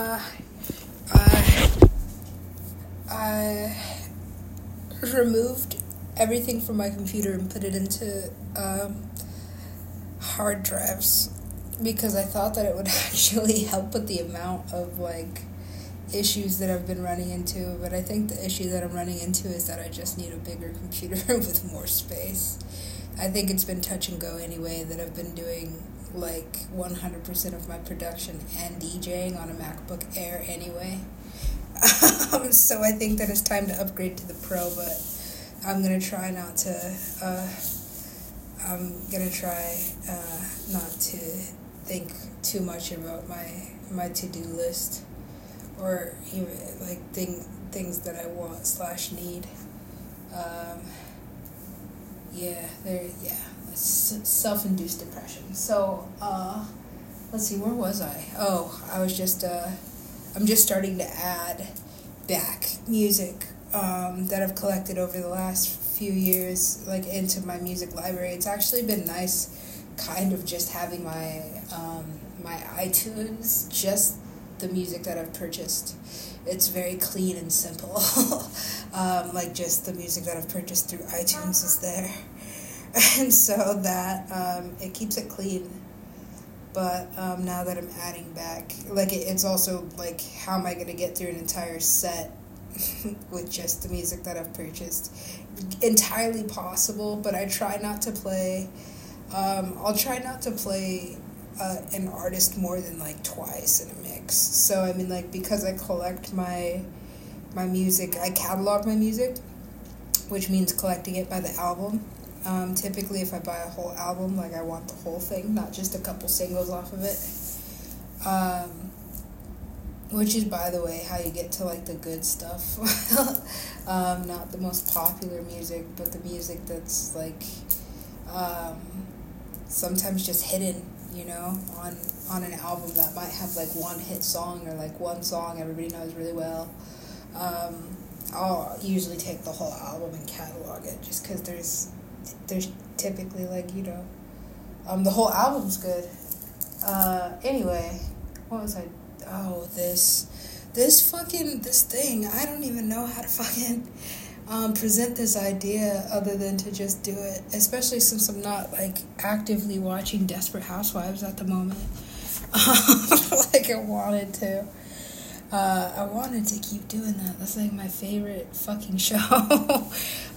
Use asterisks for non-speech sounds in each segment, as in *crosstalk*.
uh, I, I removed everything from my computer and put it into um, hard drives because I thought that it would *laughs* actually help with the amount of like issues that I've been running into. But I think the issue that I'm running into is that I just need a bigger *laughs* computer with more space. I think it's been touch and go anyway that I've been doing like 100% of my production and DJing on a MacBook Air anyway. *laughs* um, so I think that it's time to upgrade to the Pro, but I'm gonna try not to. Uh, I'm gonna try uh, not to think too much about my my to do list, or even like thing things that I want slash need. Um, yeah, there. Yeah, self induced depression. So, uh, let's see, where was I? Oh, I was just. Uh, I'm just starting to add back music um, that I've collected over the last few years, like into my music library. It's actually been nice, kind of just having my um, my iTunes, just the music that I've purchased. It's very clean and simple. *laughs* um, like just the music that I've purchased through iTunes is there, *laughs* *laughs* and so that um, it keeps it clean. But um, now that I'm adding back, like it, it's also like, how am I gonna get through an entire set *laughs* with just the music that I've purchased. Entirely possible, but I try not to play. Um, I'll try not to play uh, an artist more than like twice in a mix. So I mean, like because I collect my my music, I catalog my music, which means collecting it by the album. Um, typically, if I buy a whole album, like I want the whole thing, not just a couple singles off of it. Um, which is by the way how you get to like the good stuff *laughs* um, not the most popular music but the music that's like um, sometimes just hidden you know on on an album that might have like one hit song or like one song everybody knows really well um, i'll usually take the whole album and catalog it just because there's there's typically like you know um, the whole album's good. Uh, anyway what was i oh this this fucking this thing i don't even know how to *laughs* fucking um, present this idea other than to just do it especially since i'm not like actively watching desperate housewives at the moment. *laughs* Like i wanted to uh, I wanted to keep doing that. That's like my favorite fucking *laughs* show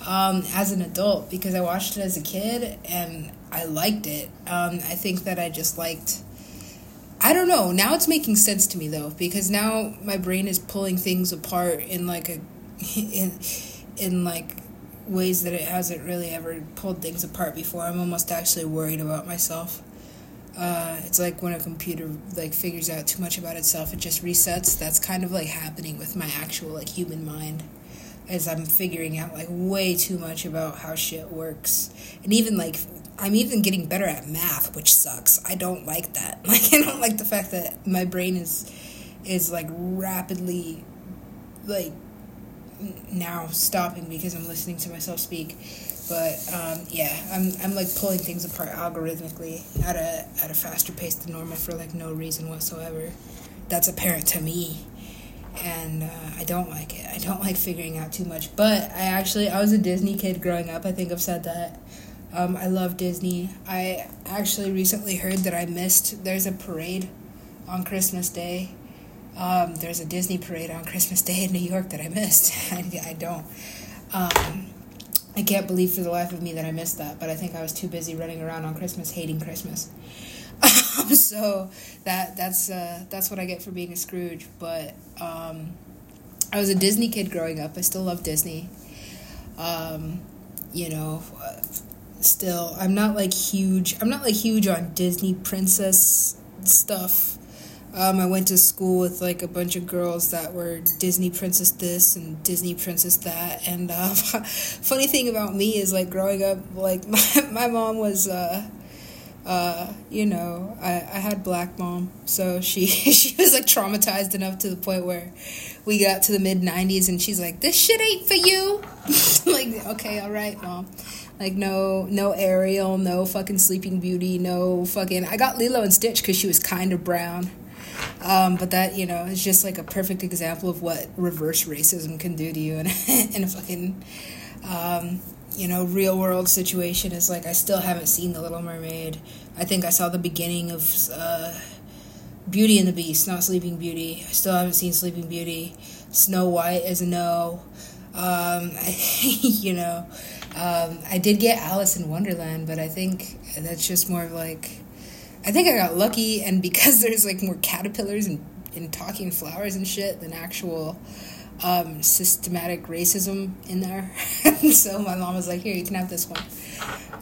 um, as an adult because I watched it as a kid and I liked it. Um, I think that I just liked I don't know. Now it's making sense to me though because now my brain is pulling things apart in like a *laughs* in in like ways that it hasn't really ever pulled things apart before. I'm almost actually worried about myself. Uh, it's like when a computer like figures out too much about itself, it just resets. That's kind of like happening with my actual like human mind as I'm figuring out like way too much about how shit works. And even like I'm even getting better at math, which sucks. I don't like that. *laughs* Like I don't like the fact that my brain is is like rapidly like now stopping because I'm listening to myself speak. But um, yeah, I'm I'm like pulling things apart algorithmically at a at a faster pace than normal for like no reason whatsoever. That's apparent to me and uh, I don't like it. I don't like figuring out too much. But I actually, I was a Disney kid growing up. I think I've said that. Um, I love Disney. I actually recently heard that I missed. There's a parade on Christmas Day. Um, there's a Disney parade on Christmas Day in New York that I missed. *laughs* I, I don't. Um, I can't believe for the life of me that I missed that, but I think I was too busy running around on Christmas hating Christmas. *laughs* so that that's uh, that's what I get for being a Scrooge. But um, I was a Disney kid growing up. I still love Disney. Um, you know, uh, still I'm not like huge. I'm not like huge on Disney princess stuff. Um, I went to school with like a bunch of girls that were Disney princess this and Disney princess that. And uh, *laughs* funny thing about me is like growing up, like *laughs* my, my mom was uh, uh, you know, I, I had black mom, so she *laughs* she was like traumatized enough to the point where we got to the mid '90s and she's like, "This shit ain't for you." like, okay, all right, mom. Like, no, no Ariel, no fucking Sleeping Beauty, no fucking. I got Lilo and Stitch because she was kind of brown. Um, but that you know is just like a perfect example of what reverse racism can do to you in *laughs* in a fucking um, you know real world situation. Is like I still haven't seen The Little Mermaid. I think I saw the beginning of uh, Beauty and the Beast, not Sleeping Beauty. I still haven't seen Sleeping Beauty. Snow White is a no. Um, *laughs* you know, um, I did get Alice in Wonderland, but I think that's just more of like I think I got lucky, and because *laughs* there's like more caterpillars and, and talking flowers and shit than actual um, systematic racism in there. *laughs* so my mom was like, "Here, you can have this one."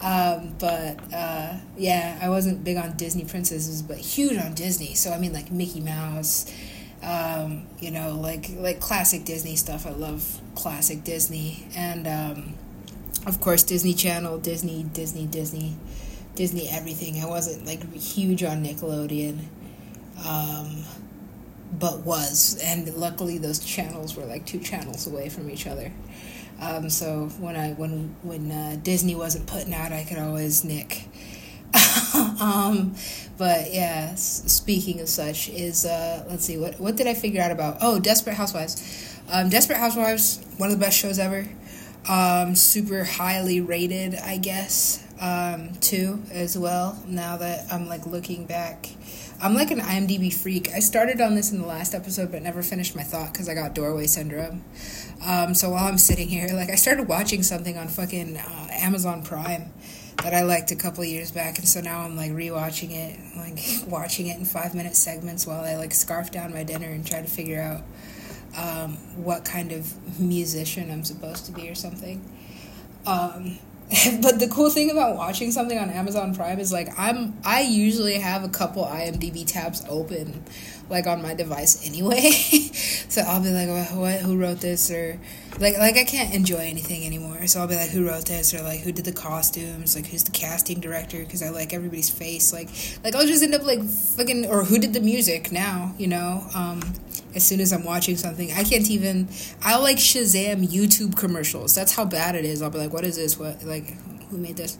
Um, but uh, yeah, I wasn't big on Disney princesses, but huge on Disney. So I mean, like Mickey Mouse, um, you know, like like classic Disney stuff. I love classic Disney, and um, of course Disney Channel, Disney, Disney, Disney. Disney everything. I wasn't like huge on Nickelodeon, um, but was, and luckily those channels were like two channels away from each other. Um, so when I when when uh, Disney wasn't putting out, I could always nick. *laughs* um, but yeah, speaking of such, is uh, let's see what what did I figure out about? Oh, Desperate Housewives. Um, Desperate Housewives, one of the best shows ever. Um, super highly rated, I guess um, too as well. Now that I'm like looking back, I'm like an IMDb freak. I started on this in the last episode, but never finished my thought because I got doorway syndrome. Um, so while I'm sitting here, *laughs* like I started watching something on fucking uh, Amazon Prime that I liked a couple years back, and so now I'm like rewatching it, like *laughs* watching it in five minute segments while I like scarf down my dinner and try to figure out um, what kind of musician I'm supposed to be or something. Um, *laughs* but the cool thing about watching something on Amazon Prime is like I'm I usually have a couple IMDb tabs open like on my device anyway. *laughs* so I'll be like what who wrote this or like like I can't enjoy anything anymore. So I'll be like who wrote this or like who did the costumes, like who's the casting director because I like everybody's face like like I'll just end up like fucking or who did the music now, you know. Um as soon as I'm watching something. I can't even. I'll like Shazam YouTube commercials. That's how bad it is. I'll be like, what is this? What like who made this?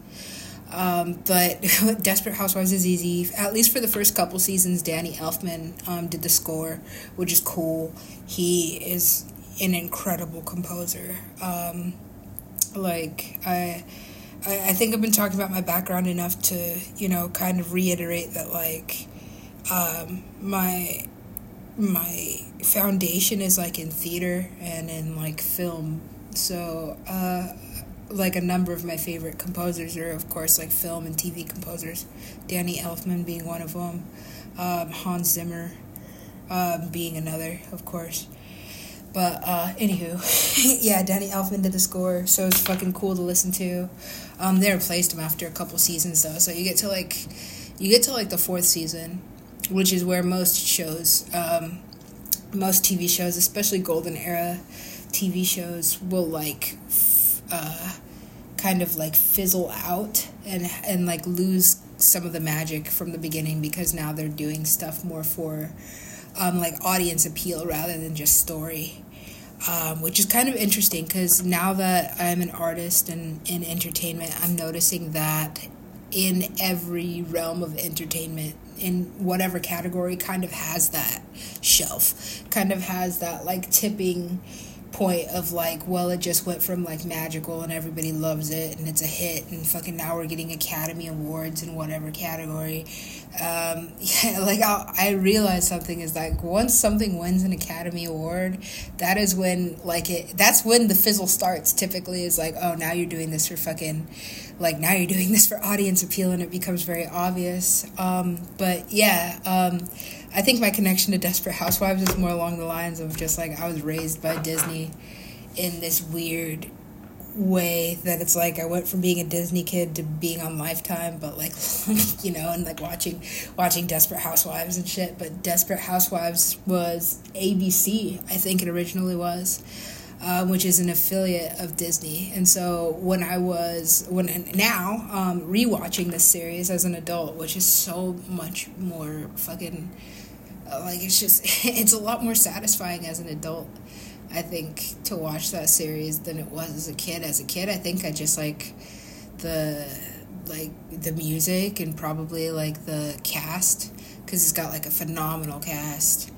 Um, but *laughs* Desperate Housewives is easy. At least for the first couple seasons, Danny Elfman um, did the score, which is cool. He is an incredible composer. Um, like I, I think I've been talking about my background enough to you know kind of reiterate that like um, my my foundation is like in theater and in like film. So, uh, like a number of my favorite composers are, of course, like film and TV composers. Danny Elfman being one of them, um, Hans Zimmer um, being another, of course. But uh, anywho, *laughs* yeah, Danny Elfman did the score, so it's fucking cool to listen to. Um, they replaced him after a couple seasons though, so you get to like, you get to like the fourth season, which is where most shows, um, most TV shows, especially golden era TV shows, will like uh, kind of like fizzle out and and like lose some of the magic from the beginning because now they're doing stuff more for um, like audience appeal rather than just story. Um, which is kind of interesting because now that I'm an artist and in entertainment, I'm noticing that in every realm of entertainment in whatever category kind of has that shelf kind of has that like tipping point of like well it just went from like magical and everybody loves it and it's a hit and fucking now we're getting academy awards in whatever category um, *laughs* yeah, like I, I realized something is like once something wins an Academy Award, that is when like it. That's when the fizzle starts. Typically, is like, oh, now you're doing this for fucking, like now you're doing this for audience appeal, and it becomes very obvious. Um, but yeah, um, I think my connection to Desperate Housewives is more along the lines of just like I was raised by Disney in this weird way that it's like I went from being a Disney kid to being on Lifetime, but like *laughs* you know, and like watching watching Desperate Housewives and shit. But Desperate Housewives was ABC, I think it originally was, um, which is an affiliate of Disney. And so when I was when now um, rewatching this series as an adult, which is so much more fucking like it's just *laughs* it's a lot more satisfying as an adult I think to watch that series than it was as a kid. As a kid, I think I just like the like the music and probably like the cast because it's got like a phenomenal cast.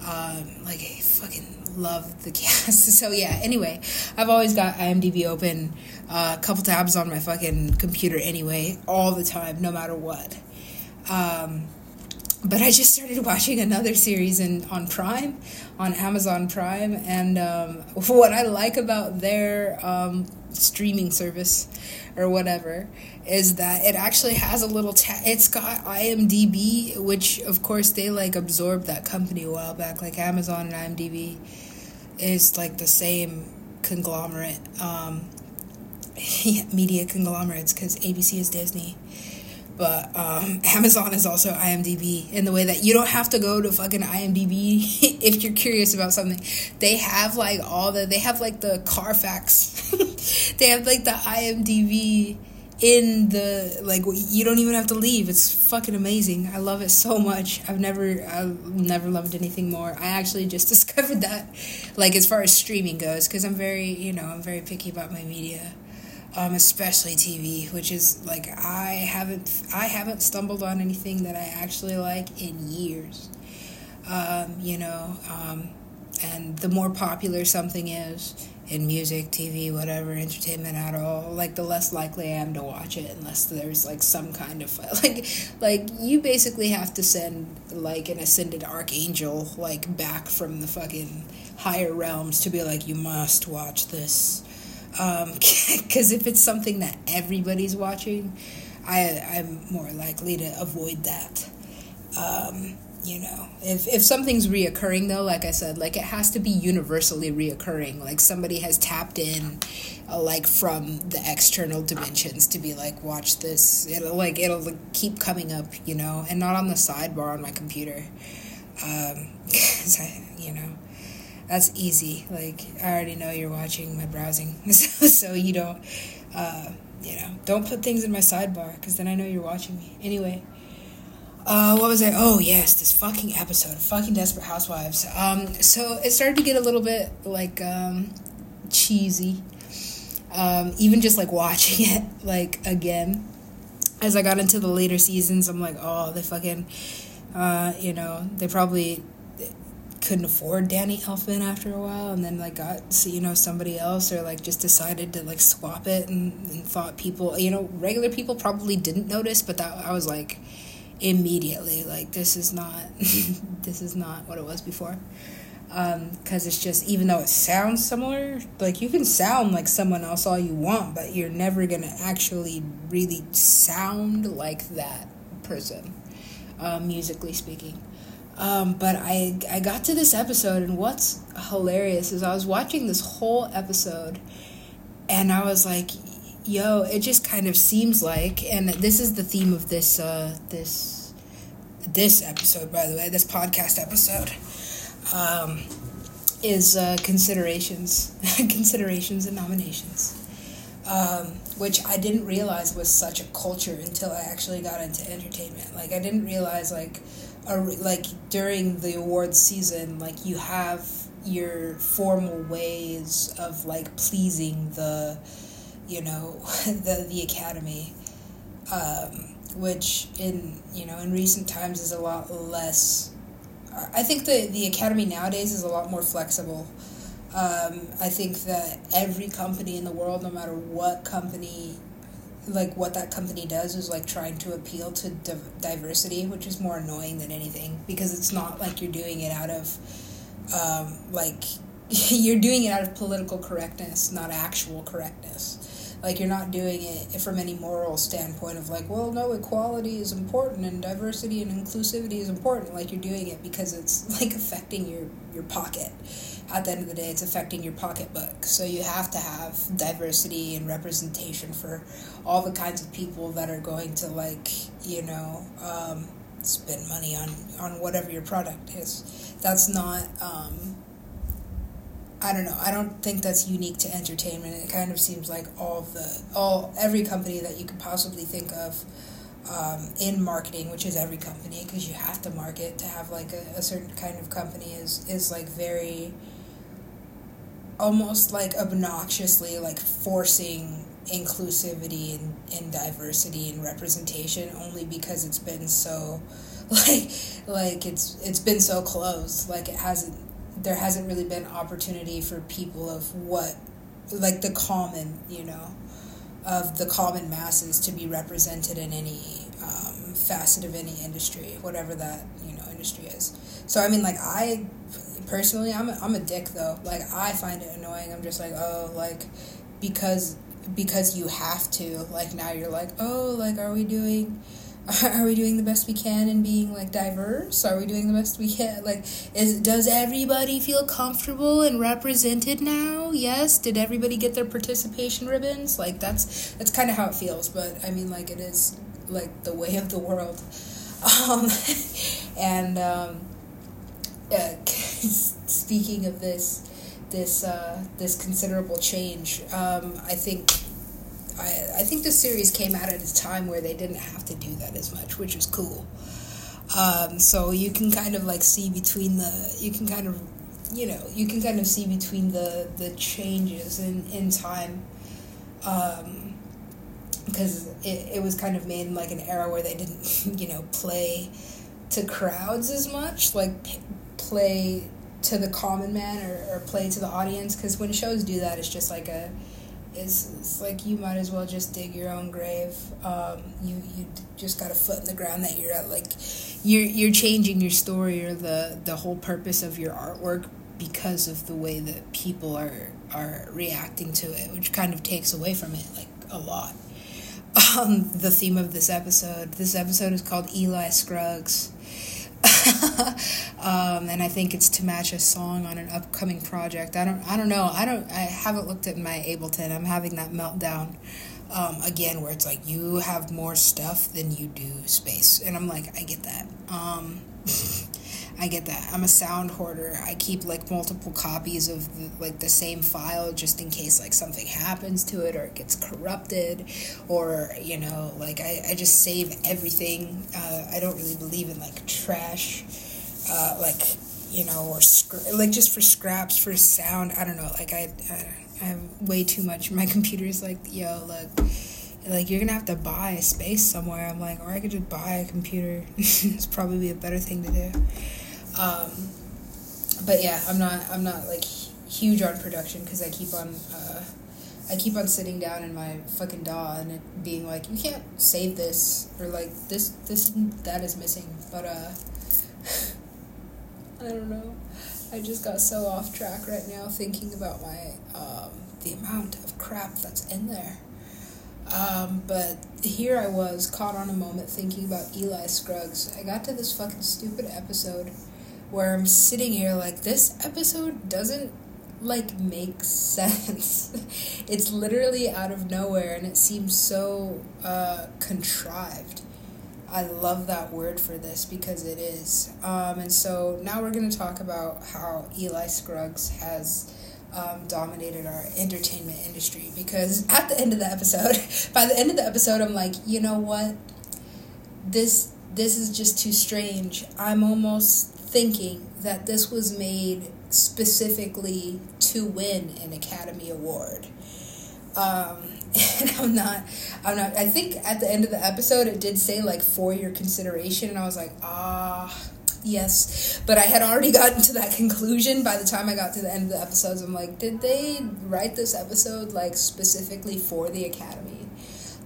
Um, like I fucking love the *laughs* cast. So yeah. Anyway, I've always got IMDb open, uh, a couple tabs on my fucking computer anyway, all the time, no matter what. Um, but I just started watching another series in on Prime, on Amazon Prime, and um, *laughs* what I like about their um, streaming service or whatever is that it actually has a little ta- it's got IMDb which of course they like absorbed that company a while back. Like Amazon and IMDb is like the same conglomerate um, *laughs* media conglomerates because ABC is Disney but um, *laughs* Amazon is also IMDb in the way that you don't have to go to fucking IMDb *laughs* if you're curious about something. They have like all the they have like the Carfax, *laughs* they have like the IMDb in the like you don't even have to leave. It's fucking amazing. I love it so much. I've never I've never loved anything more. I actually just discovered that, like as far as streaming goes, because I'm very you know I'm very picky about my media um, especially TV, which is like I haven't I haven't stumbled on anything that I actually like in years. Um, you know, um, and the more popular something is in music, TV, whatever, entertainment at all, like the less likely I am to watch it unless there's like some kind of *laughs* like like you basically have to send like an ascended archangel like back from the fucking higher realms to be like you must watch this because um, *laughs* if it's something that everybody's watching, I I'm more likely to avoid that. Um, you know, if if something's reoccurring though, like I said, like it has to be universally reoccurring. Like somebody has tapped in, uh, like from the external dimensions to be like, watch this. It'll like it'll like, keep coming up, you know, and not on the sidebar on my computer. Um, *laughs* I, you know, that's easy. Like I already know you're watching my browsing, *laughs* so, so you don't, uh, you know, don't put things in my sidebar because then I know you're watching me. Anyway, uh, what was I? Oh yes, this fucking episode, of fucking Desperate Housewives. Um, so it started to get a little bit like um, cheesy. Um, even just like *laughs* watching it like again as I got into the later seasons, I'm like, oh, they fucking, uh, you know, they probably couldn't afford Danny Elfman after a while and then like got you know somebody else or like just decided to like swap it and, and thought people you know regular people probably didn't notice but that I was like immediately like this is not *laughs* this is not what it was before. Because um, it's just even though it sounds similar like you can sound like someone else all you want but you're never gonna actually really sound like that person uh, musically speaking um, but I I got to this episode, and what's hilarious is I was watching this whole episode, and I was like, "Yo, it just kind of seems like." And this is the theme of this uh, this this episode, by the way, this podcast episode, um, is uh, considerations, *laughs* considerations, and nominations. Um, which I didn't realize was such a culture until I actually got into entertainment. Like I didn't realize like a, like during the awards season, like you have your formal ways of like pleasing the, you know, *laughs* the the academy, um, which in you know in recent times is a lot less. I think the the academy nowadays is a lot more flexible. Um, I think that every company in the world, no matter what company like what that company does is like trying to appeal to diversity, which is more annoying than anything because it's not like you're doing it out of um, like *laughs* you're doing it out of political correctness, not actual correctness. Like you're not doing it from any moral standpoint of like, well, no, equality is important and diversity and inclusivity is important. Like you're doing it because it's *laughs* like affecting your your pocket at the end of the day, it's affecting your pocketbook. So you have to have diversity and representation for all the kinds of people that are going to like, you know, um, spend money on on whatever your product is. That's not. Um, I don't know. I don't think that's unique to entertainment. It kind of seems like all the all every company that you could possibly think of um, in marketing, which is every company, because you have to market to have like a, a certain kind of company is is like very almost like obnoxiously like forcing inclusivity and, and diversity and representation only because it's been so *laughs* like like it's it's been so close like it hasn't there hasn't really been opportunity for people of what like the common you know of the common masses to be represented in any um, facet of any industry whatever that you know industry is. So i mean like i personally i'm a, I'm a dick though. Like i find it annoying. I'm just like oh like because because you have to. Like now you're like oh like are we doing *laughs* are we doing the best we can and being like diverse? Are we doing the best we can? Like is does everybody feel comfortable and represented now? Yes. Did everybody get their participation ribbons? Like that's that's kind of how it feels but i mean like it is like the way of the world. *laughs* Um, *laughs* and um, uh, *laughs* speaking of this this uh, this considerable change um, i think I, I think the series came out at a time where they didn't have to do that as much, which is cool. Um, so you can kind of like see between the you can kind of you know you can kind of see between the the changes in in time um, because it, it was kind of made in like an era where they didn't *laughs* you know play to crowds as much like play to the common man or, or play to the audience because when shows do that it's just like a it's, it's like you might as well just dig your own grave. Um, you you just got a foot in the ground that you're at. Like you're you're changing your story or the the whole purpose of your artwork because of the way that people are are reacting to it, which kind of takes away from it like a lot. *laughs* Um, the theme of this episode. This episode is called Eli Scruggs. *laughs* um, and I think it's to match a song on an upcoming project. I don't, I don't know. I don't. I haven't looked at my Ableton. I'm having that meltdown um, again, where it's like you have more stuff than you do space, and I'm like, I get that. Um, *laughs* I get that. I'm a sound hoarder. I keep like multiple copies of the, like the same file just in case like something happens to it or it gets corrupted or you know like I, I just save everything. Uh, I don't really believe in like trash, uh, like you know or scr- like just for scraps for sound. I don't know. Like I, I I have way too much. *laughs* My computer's like yo look like you're gonna have to buy a space somewhere. I'm like, or I could just buy a computer. *laughs* it's probably a better thing to do. Um, but yeah, I'm not I'm not like huge on production because I keep on uh, I keep on sitting down in my fucking DAW and it being like you can't save this or like this this that is missing. But uh, *laughs* I don't know. I just got so off track right now thinking about my um, the amount of crap that's in there. Um, but here I was caught on a moment thinking about Eli Scruggs. I got to this fucking stupid episode where I'm sitting here like this episode doesn't like make *laughs* sense. it's literally out of nowhere and it seems so uh, contrived. I love that word for this because it is. Um, and so now we're going to talk about how Eli Scruggs has um, dominated our entertainment industry. Because *laughs* at the end of the episode, *laughs* by the end of the episode, I'm like, you know what? This this is just too strange. I'm almost thinking that this was made specifically to win an Academy Award. Um, *laughs* and I'm not, I'm not. I think at the end of the episode, it did say like for your consideration, and I was like, ah, yes. But I had already *laughs* gotten to that conclusion by the time I got to the end of the episodes. I'm like, did they write this episode like specifically for the Academy?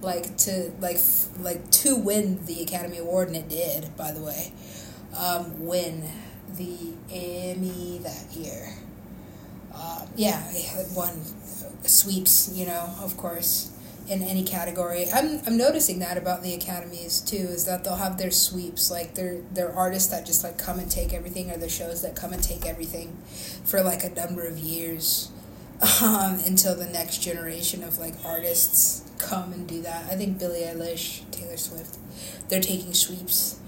Like to like like to win the Academy Award, and it did. By the way, um, win the Emmy that year. Uh, yeah, won sweeps, you know, of course, in any category. I'm, I'm noticing that about the academies too, is that they'll have their sweeps, like they're, they're artists that just like come and take everything, or the shows that come and take everything for like a number of years *laughs* um, until the next generation of like artists come and do that. I think Billie Eilish, Taylor Swift, they're taking sweeps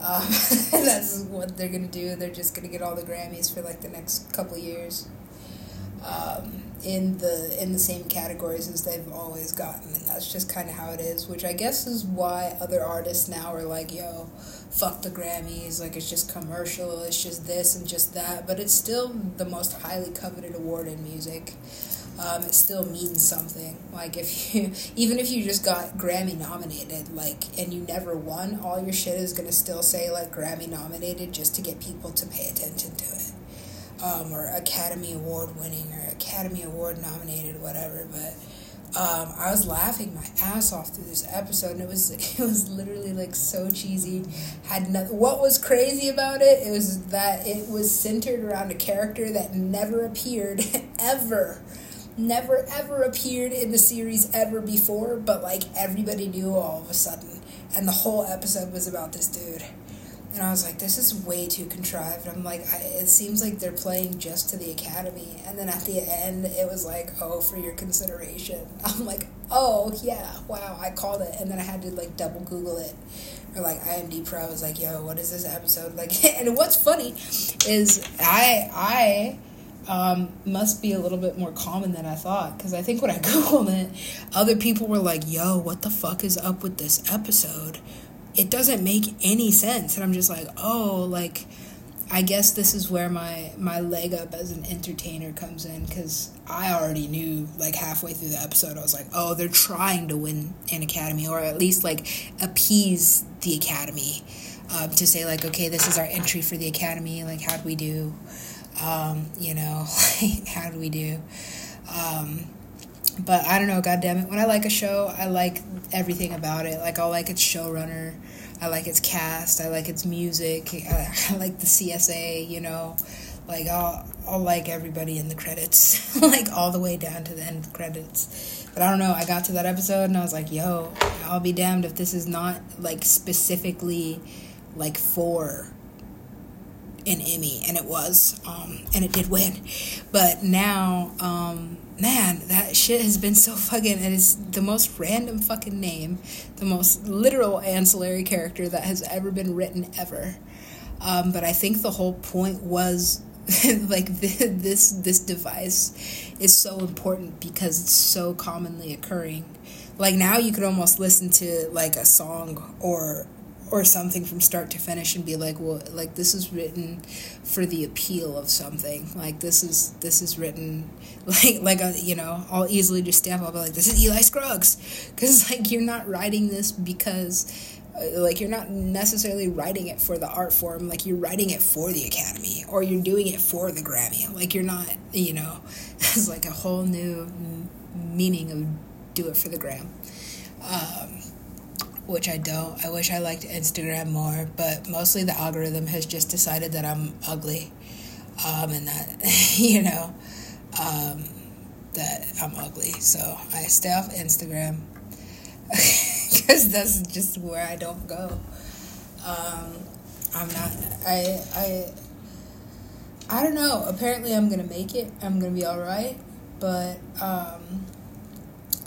um, *laughs* that's what they're gonna do. They're just gonna get all the Grammys for like the next couple years. Um, in the in the same categories as they've always gotten, and that's just kind of how it is. Which I guess is why other artists now are like, "Yo, fuck the Grammys! Like it's just commercial. It's just this and just that." But it's still the most highly coveted award in music. Um, it still means something. Like if you, *laughs* even if you just got Grammy nominated, like, and you never won, all your shit is gonna still say like Grammy nominated just to get people to pay attention to it, um, or Academy Award winning or Academy Award nominated, whatever. But um, I was laughing my ass off through this episode, and it was *laughs* it was literally like so cheesy. Had nothing. What was crazy about it? It was that it was centered around a character that never appeared *laughs* ever never ever appeared in the series ever before, but like everybody knew all of a sudden. And the whole episode was about this dude. And I was like, this is way too contrived. I'm like, I, it seems like they're playing just to the Academy. And then at the end, it was like, oh, for your consideration. *laughs* I'm like, oh, yeah, wow, I called it. And then I had to like double Google it. Or like IMD Pro was like, yo, what is this episode? *laughs* Like, and what's funny is I, I, um, must be a little bit more common than I thought. Because I think when I *laughs* Googled it, other people were like, yo, what the fuck is up with this episode? It doesn't make any sense. And I'm just like, oh, like, I guess this is where my, my leg up as an entertainer comes in. Because I already knew, like, halfway through the episode, I was like, oh, they're trying to win an Academy, or at least, like, appease the Academy. Um, to say, like, okay, this is our entry for the Academy. Like, how'd we do? Um, you know, *laughs* how do we do? Um, but I don't know, God damn it. When I like a show, I like everything about it. Like, I'll like its showrunner, I like its cast, I like its music, I, *laughs* I like the CSA, you know. Like, I'll, I'll like everybody in the credits, *laughs* like, all the way down to the end of the credits. But I don't know, I got to that episode and I was like, yo, I'll be damned if this is not, like, specifically, like, for an Emmy, and it was, um, and it did win. But now, um, man, that shit has been so fucking. And it's the most random fucking name, the most literal ancillary character that has ever been written ever. Um, but I think the whole point was *laughs* like *laughs* this this device is so important because it's so commonly occurring. Like now, you could almost listen to like a song or or something from start to finish and be like well like this is written for the appeal of something. Like this is this is written *laughs* like like a, you know i'll easily just stamp up like this is eli scruggs. *laughs* Because like you're not writing this because uh, like you're not necessarily writing it for the art form. Like you're writing it for the academy or you're doing it for the grammy. Like you're not you know *laughs* it's like a whole new meaning of do it for the gram. Um, which I don't. I wish I liked Instagram more, but mostly the algorithm has just decided that I'm ugly, um, and that *laughs* you know um, that I'm ugly. So I stay off Instagram *laughs* because that's just where I don't go. Um, I'm not. I I. I don't know. Apparently, I'm gonna make it. I'm gonna be all right, but um,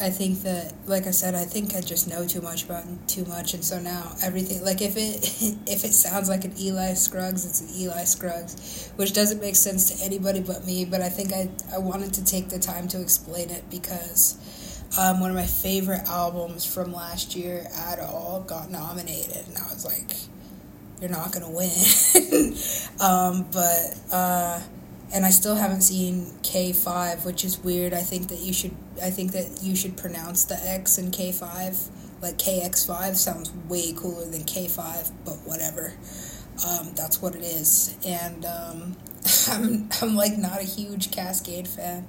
I think that, like I said, I think I just know too much about too much, and so now everything, like if it *laughs* if it sounds like an Eli Scruggs, it's an Eli Scruggs, which doesn't make sense to anybody but me. But I think I I wanted to take the time to explain it because um, one of my favorite albums from last year at all got nominated, and I was like, "You're not gonna win," *laughs* um, but. Uh, and I still haven't seen K5, which is weird. I think that you should I think that you should pronounce the X in K5 like KX5 sounds way cooler than K5, but whatever. Um, that's what it is. And um, *laughs* I'm I'm like not a huge Kaskade fan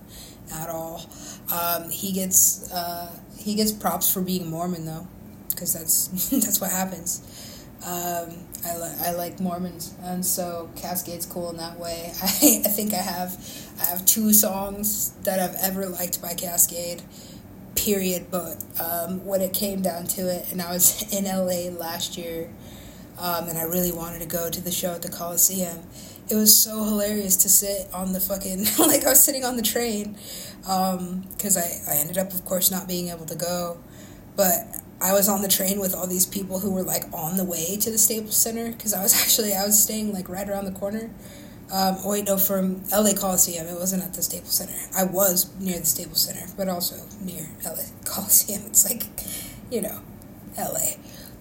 at all. Um, he gets uh, he gets props for being Mormon though, because that's *laughs* that's what happens. Um, I, li- I like Mormons, and so Kaskade's cool in that way. *laughs* I, I think I have I have two songs that I've ever liked by Kaskade, period. But um, when it came down to it, and I was *laughs* in LA last year, um, and I really wanted to go to the show at the Coliseum. It was so hilarious to sit on the fucking *laughs* like I was sitting on the train because um, I I ended up of course not being able to go, but I was on the train with all these people who were like on the way to the Staples Center because I was *laughs* actually I was staying like right around the corner. Um, oh wait, no, from LA Coliseum. It wasn't at the Staples Center. I was near the Staples Center, but also near LA *laughs* Coliseum. It's like, you know, LA.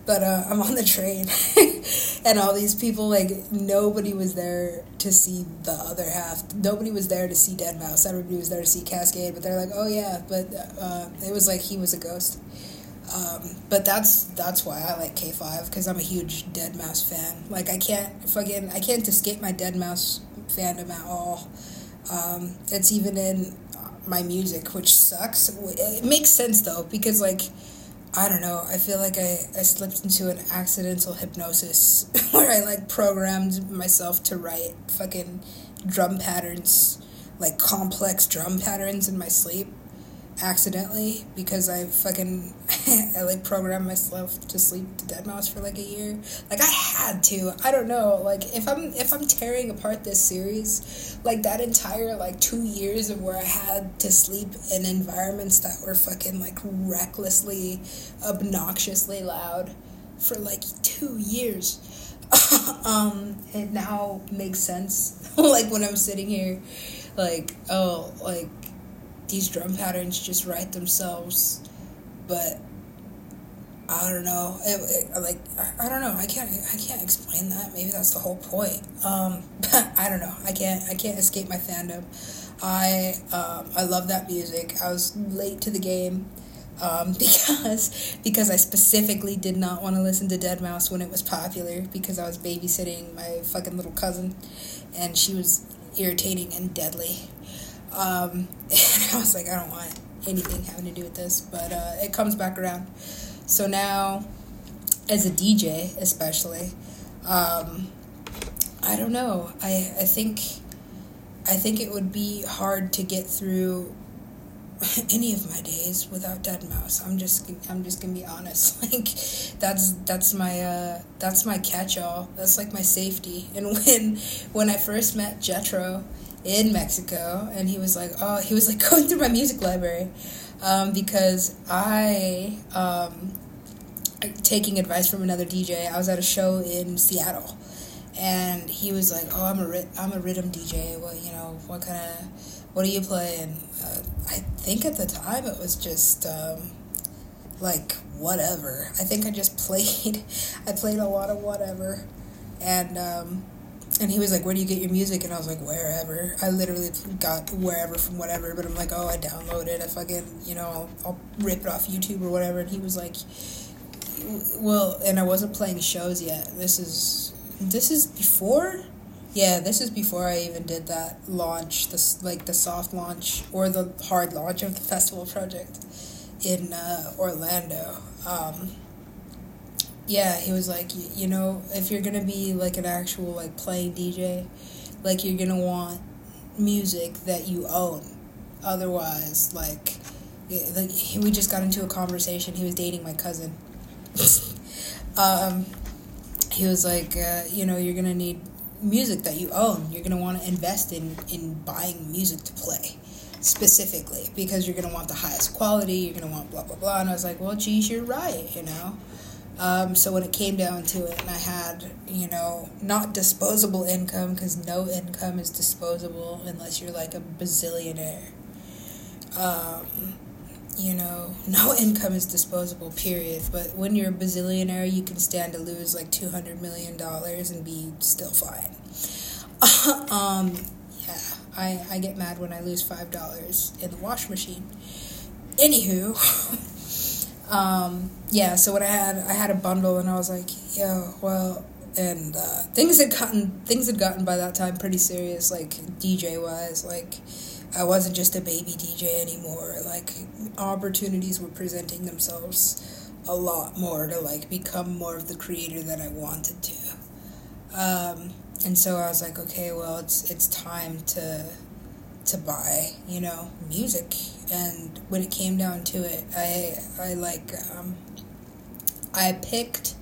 but uh, I'm on the train, *laughs* and all these people like nobody was there to see the other half. Nobody was there to see Deadmau5. Everybody was there to see Kaskade. but they're like, oh yeah, but uh, it was like he was a ghost. Um, but that's that's why I like K five because I'm a huge Deadmau5 fan. Like I can't fucking I can't escape my Deadmau5 fandom at all. Um, it's even in my music, which sucks. It makes sense though because like I don't know. I feel like I, I slipped into an accidental hypnosis *laughs* where I like programmed myself to write fucking drum patterns, like complex drum patterns in my sleep accidentally because I fucking *laughs* I like programmed myself to sleep to Deadmau5 for like a year. Like I had to. I don't know. Like if I'm if I'm tearing apart this series, like that entire like two years of where I had to sleep in environments that were fucking like recklessly, obnoxiously loud for like two years. *laughs* um, it now makes sense. *laughs* like when I'm sitting here, like oh like these drum patterns just write themselves, but I don't know. It, it, like I, I don't know. I can't I can't explain that. Maybe that's the whole point. Um, *laughs* I don't know. I can't I can't escape my fandom. I um, I love that music. I was late to the game um, *laughs* because because I specifically did not want to listen to Deadmau5 when it was popular because I was babysitting my fucking little cousin, and she was irritating and deadly. Um, *laughs* I was like, I don't want anything having to do with this, but uh, it comes back around. So now, as a DJ, especially, um, I don't know. I I think I think it would be hard to get through *laughs* any of my days without Deadmau5. I'm just I'm just gonna be honest. *laughs* Like that's that's my uh, that's my catch all. That's like my safety. And when when I first met Jetro in Mexico, and he was like, oh, he was like *laughs* going through my music library um, because I, um, taking advice from another DJ, I was at a show in Seattle, and he was like, oh, I'm a I'm a rhythm DJ. What you know, what kind of what do you play? And uh, I think at the time it was just um, like whatever. I think I just *laughs* played. I played a lot of whatever, and um, and he was like, "Where do you get your music?" And I was like, "Wherever." I literally got wherever from whatever. But I'm like, "Oh, I downloaded. I fucking, you know, I'll, I'll rip it off YouTube or whatever." And he was like, "Well," and I wasn't playing shows yet. This is this is before. Yeah, this is before I even did that launch, this like the soft launch or the hard launch of the festival project in uh, Orlando. Um, yeah, he was like, you know, if you're gonna be like an actual like playing DJ, like you're gonna want music that you own. Otherwise, like, like we just got into a conversation. He was dating my cousin. *laughs* um, he was like, uh, you know, you're gonna need music that you own. You're gonna want to invest in in buying music to play specifically because you're gonna want the highest quality. You're gonna want blah blah blah. And I was like, well, geez, you're right. You know. Um, so when it came down to it, and I had, you know, not disposable income because no income is disposable unless you're like a bazillionaire. Um, you know, *laughs* no income is disposable, period. But when you're a bazillionaire, you can stand to lose like two hundred million dollars and be still fine. *laughs* um, yeah, I I get mad when I lose five dollars in the wash machine. Anywho. *laughs* Um, yeah, so what I had, I had a bundle, and I was like, yo, well, and uh, things had gotten things had gotten by that time pretty serious, like DJ wise, like. I wasn't just a baby DJ anymore. Like opportunities were presenting themselves a lot more to like become more of the creator that I wanted to. Um, and so I was like, okay, well, it's it's time to to buy, you know, music. And when it came down to it, I I like um, I picked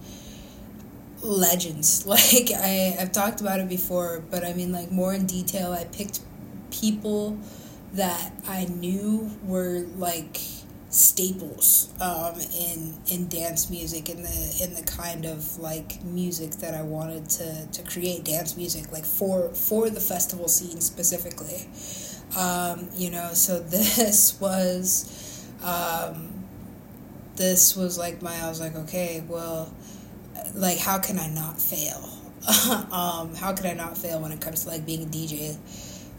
legends. *laughs* Like I I've talked about it before, but I mean like more in detail. I picked people that I knew were like staples um, in in dance music in the in the kind of like music that I wanted to to create dance music like for for the festival scene specifically. Um, you know, so *laughs* this was, um, this was like my, I was like, okay, well, like how can I not fail? *laughs* um, how can I not fail when it comes to like being a DJ?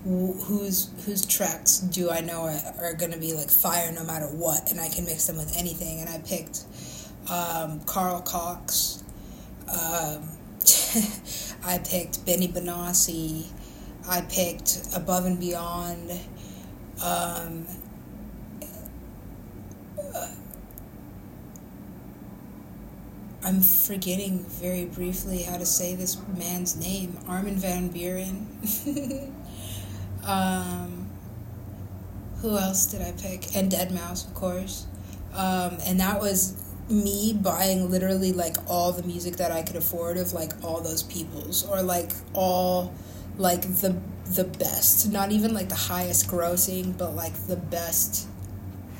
whose whose tracks do I know are, are gonna be like fire no matter what, and I can mix them with anything. And I picked um, Carl Cox. Um, *laughs* I picked Benny Benassi. I picked Above and Beyond. Um, uh, I'm forgetting very briefly how to say this man's name. Armin van Buuren. *laughs* um, who else did I pick? And Deadmau5, of course. Um, and that was me buying literally like all the music that I could afford of like all those people's or like all like the the best not even like the highest grossing but like the best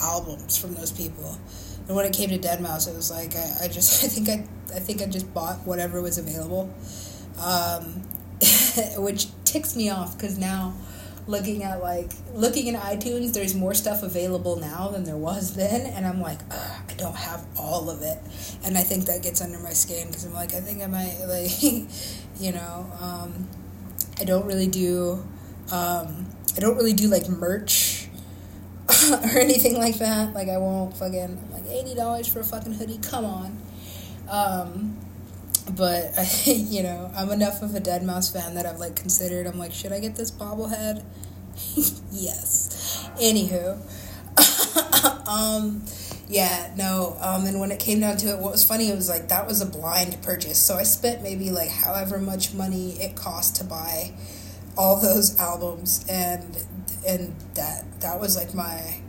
albums from those people. And when it came to Deadmau5, it was like I, I just *laughs* I think I I think I just bought whatever was available um, *laughs* which ticks me off because now looking at like looking in iTunes, there's more stuff available now than there was *laughs* then, and I'm like, I don't have all of it, and I think that gets under my skin because I'm like, I think I might like, you know, um, I don't really do, um, I don't really do like merch *laughs* or anything like that. Like I won't fucking I'm like eighty dollars for a fucking hoodie. Come on. Um, but I, *laughs* you know, I'm enough of a Deadmau5 fan that I've like considered. I'm like, should I get this bobblehead? *laughs* yes. Anywho, um, yeah, no. Um, and when it came down to it, what was funny it was like that was a blind purchase. So I spent maybe like however much money it cost to buy all those albums, and and that that was like my.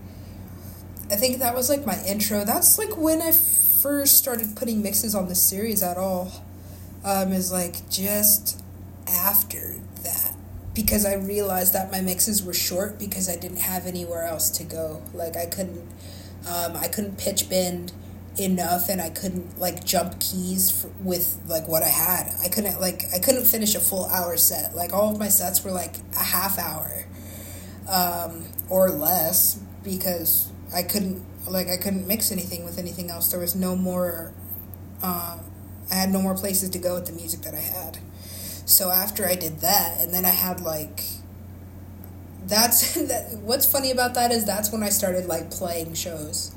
I think that was like my intro. That's like when I first started putting mixes on the series at all um, is like just after that because I realized that my mixes were short because I didn't have anywhere else to go. Like I couldn't, um, I couldn't pitch bend enough, and I couldn't like jump keys with like what I had. I couldn't like I couldn't finish a full hour set. Like all of my sets were like a half hour, um, or less because I couldn't like I couldn't mix anything with anything else. There was no more. Um, I had no more places to go with the music that I had. So after I did that, and then I had like. That's *laughs* that. What's funny about that is that's when I started like playing shows,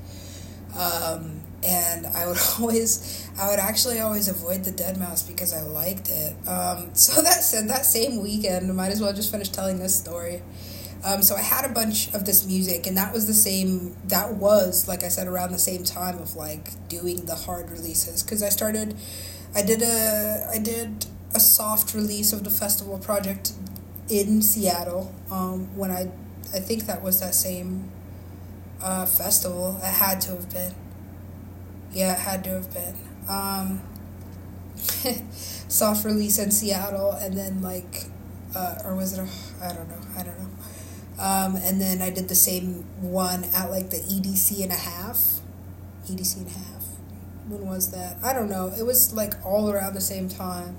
um, and I would *laughs* always, I would actually always avoid the Deadmau5 because I liked it. Um, *laughs* so that said, that same weekend, might as well just finish telling this story. Um, so I had a bunch of this music, and that was the same. That was, like I said, around the same time of like doing the hard releases because I started. I did a I did a soft release of the festival project in Seattle um, when I I think that was that same uh, festival. It had to have been. Yeah, it had to have been. Um, *laughs* soft release in Seattle, and then like, uh, or was it? I don't know. I don't know. Um, and then I did the same one at like the EDC and a half. EDC and a half. When was that? I don't know. It was like all around the same time.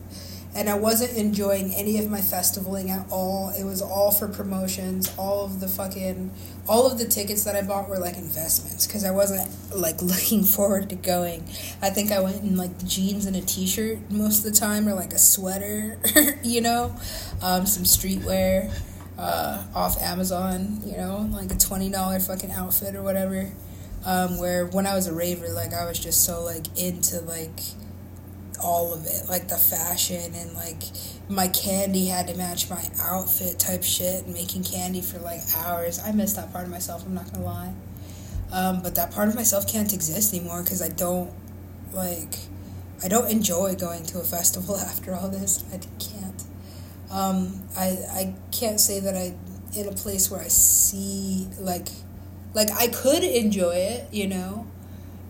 And I wasn't enjoying any of my festivaling at all. It was all for promotions. All of the fucking, all of the tickets that I bought were like investments because I wasn't like *laughs* looking forward to going. I think I went in like jeans and a t shirt most of the time or like a sweater, *laughs* you know, um, some streetwear uh, off Amazon, you know, like a twenty dollar fucking outfit or whatever. Um, where when I was a raver, like I was just so like into like all of it, like the fashion and like my candy had to match my outfit type shit. Making candy for like hours, I miss that part of myself. I'm not gonna lie, um, but that part of myself can't exist anymore because I don't like. I don't enjoy going to a festival *laughs* after all this. I can't. Um, I I can't say that I in a place where I see like like I could enjoy it, you know,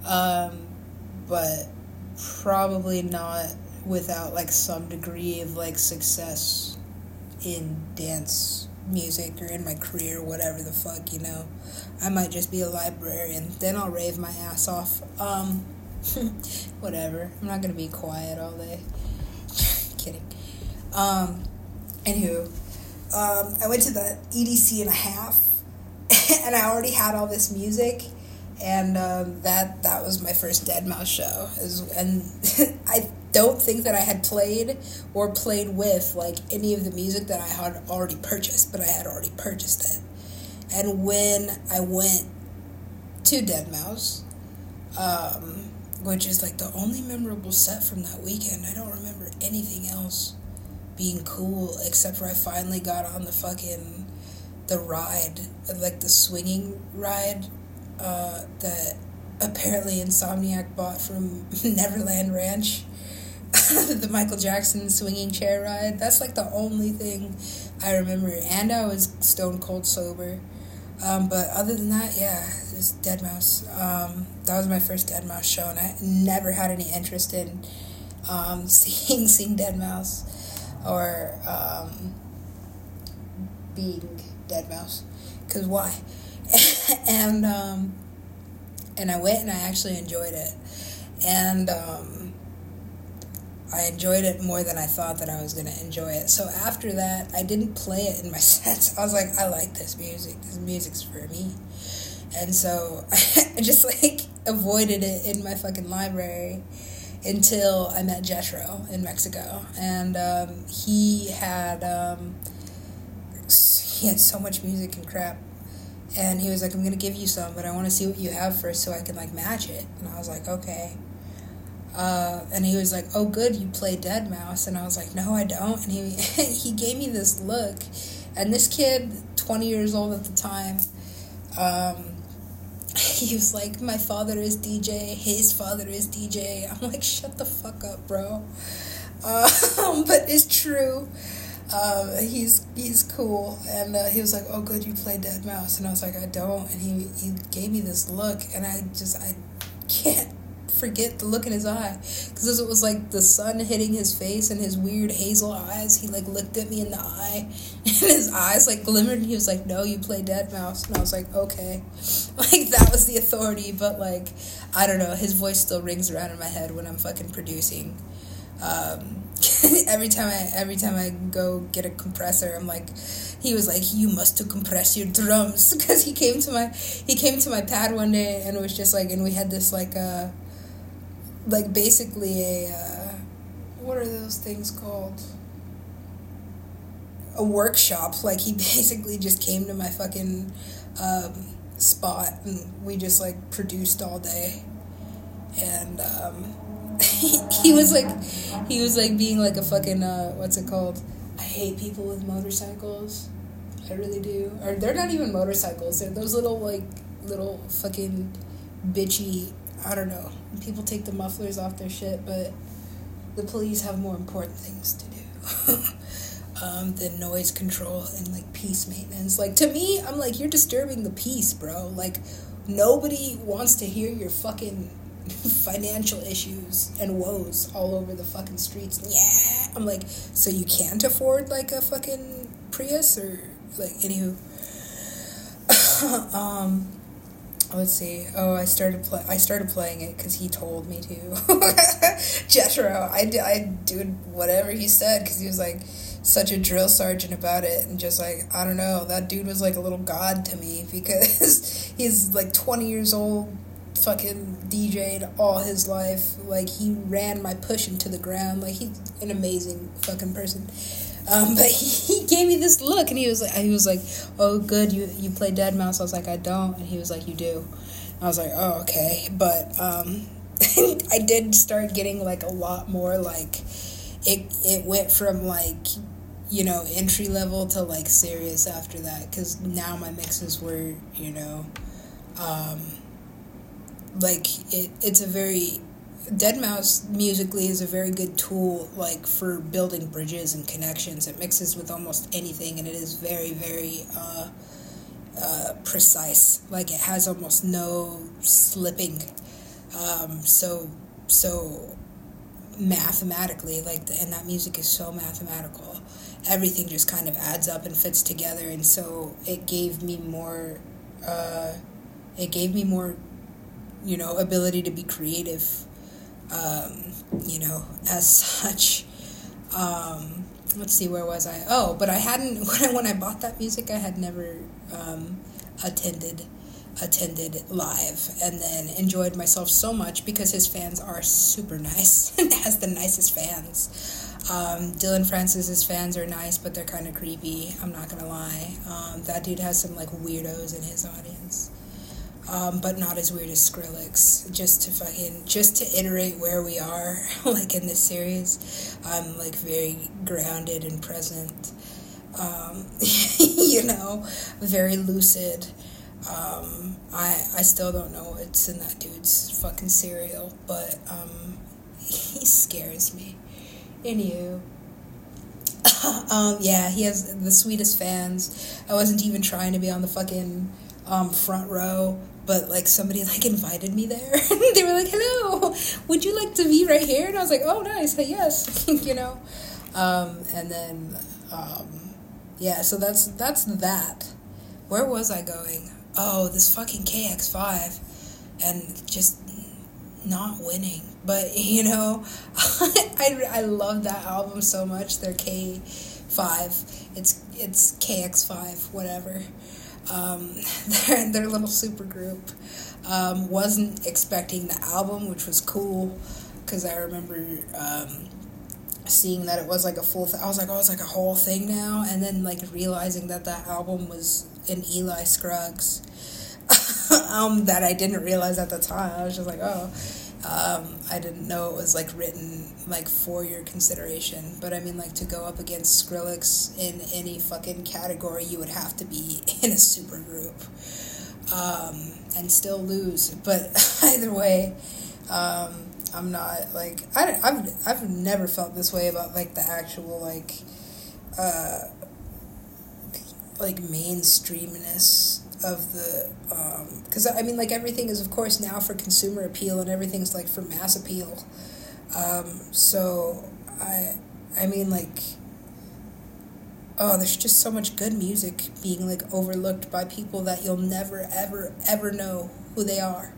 um, but probably not without like some degree of like success in dance music or in my career, whatever the fuck, you know. I might just be a librarian. Then I'll rave my ass off. Um, *laughs* whatever. I'm not gonna be quiet all day. *laughs* Kidding. Um, Anywho, um, I went to the EDC and a half, *laughs* and I already had all this music, and um, that that was my first Deadmau5 show. Was, and *laughs* I don't think that I had played or played with like any of the music that I had already purchased, but I had already purchased it. And when I went to Deadmau5, um, which is like the only memorable set from that weekend, I don't remember anything else being cool except for I finally got on the fucking the ride, like the swinging ride uh, that apparently Insomniac bought from *laughs* Neverland Ranch. *laughs* the Michael Jackson swinging chair ride. That's like the only thing I remember. And I was stone cold sober. Um, but other than that, yeah, it's Deadmau5. Um, that was my first Deadmau5 show, and I never had any interest in um, *laughs* seeing seeing Deadmau5 or um, being Deadmau5. Cause why? *laughs* and um, and I went and I actually enjoyed it, and um, I enjoyed it more than I thought that I was gonna enjoy it. So after that, I didn't play it in my *laughs* sets. I was like, I like this music. This music's for me, and so *laughs* I just like avoided it in my fucking library until I met Jethro in Mexico, and um, he had um, he had so much music and crap and he was like i'm gonna give you some but i want to see what you have first so i can like match it. And i was like okay. Uh, and he was like oh good you play Deadmau5," and i was like no i don't. And he *laughs* he gave me this look. And this kid 20 years old at the time um, *laughs* he was like my father is dj his father is dj i'm like shut the fuck up bro. *laughs* Um, but it's true um, he's he's cool, and uh, he was like, "Oh, good, you play Deadmau5," and I was like, "I don't," and he he gave me this look, and I just I can't forget the look in his eye because it was like the sun hitting his face and his weird hazel eyes. He like looked at me in the eye, *laughs* and his eyes like glimmered. And he was like, "No, you play Deadmau5," and I was like, "Okay," *laughs* like that was the authority. But like, I don't know, his voice still rings around in my head when I'm fucking producing. Um, *laughs* every time I every time I go get a compressor, I'm like, he was like, you must to compress your drums *laughs* because he came to my he came to my pad one day and was just like, and we had this like uh like basically a uh, what are those things called? A workshop. Like he *laughs* basically just came to my fucking um, spot and we just like produced all day and. Um, *laughs* he, was like he was like being like a fucking uh, what's it called? I hate people with motorcycles. I really do. Or they're not even motorcycles. They're those little like little fucking bitchy. I don't know. People take the mufflers off their shit, but the police have more important things to do *laughs* um, than noise control and like peace maintenance. Like to me, I'm like you're disturbing the peace, bro. Like nobody wants to hear your fucking financial issues and woes all over the fucking streets. Yeah, I'm like, so you can't afford like a fucking Prius or like anywho. *laughs* um, let's see. Oh, I started play. I started playing it because he told me to. *laughs* Jethro, I did. I did whatever he said because he was like such a drill sergeant about it and just like I don't know. That dude was like a little god to me *laughs* because he's like twenty years old fucking DJ'd all his life. Like he ran my push into the ground. Like he's an amazing fucking person. Um, *laughs* but he, he gave me this look, and he was like, he was like, "Oh, good, you you play Deadmau5." I was like, "I don't," and he was like, "You do." I was like, "Oh, okay," but um, *laughs* I did start getting like a lot more like it. It went from like you know entry level to like serious after that because now my mixes were you know. Um, like it, it's a very Deadmau5 musically is a very good tool like for building bridges and connections. It mixes with almost anything and it is very very uh, uh, precise. Like it has almost no slipping. Um, so so mathematically like the, and that music is so mathematical. Everything just kind of adds up and fits together and so it gave me more uh, it gave me more you know, ability to be creative, um, you know, as such. Um, let's see, where was I? Oh, but I hadn't, *laughs* when I, when I bought that music, I had never um, attended attended live and then enjoyed myself so much because his fans are super *laughs* nice and has the nicest fans. Um, Dillon Francis's fans are nice, but they're kind of creepy. I'm not gonna lie. Um, that dude has some like weirdos in his audience, um, but not as weird as Skrillex. Just to fucking just to iterate where we are, *laughs* like in this series, I'm like very grounded and present. Um, *laughs* you know, very lucid. Um, I I still don't know what's in that dude's fucking cereal, but um, *laughs* he scares me. Anywho. um, yeah, he has the sweetest fans. I wasn't even trying to be on the fucking um, front row, but like somebody like invited me there. *laughs* they were like, "Hello, would you like to be right here?" And I was like, "Oh, nice, yes," *laughs* you know. Um, and then, um, yeah, so that's that's that. Where was I going? Oh, this fucking KX5, and just not winning. But *laughs* you know, I, I love that album so much. They're K five. It's it's KX five, whatever. Um, *laughs* their their little super group. Um, wasn't expecting the album, which was cool, because I remember um, seeing that it was like a full. I was like, oh, it's like a whole thing now, and then like realizing that that album was in Eli Scruggs. *laughs* um, that I didn't realize at the time. I was just like, oh, um, I didn't know it was like written like for your consideration, but I mean like to go up against Skrillex in any fucking category, you would have to be *laughs* in a super group um, and still lose. But *laughs* either way, um, I'm not like I I've I've never felt this way about like the actual like uh, like mainstreamness of the because um, I mean like everything is of course now for consumer appeal and everything's like for mass appeal. Um, so I I mean like oh there's just so much good music being like overlooked by people that you'll never ever ever know who they are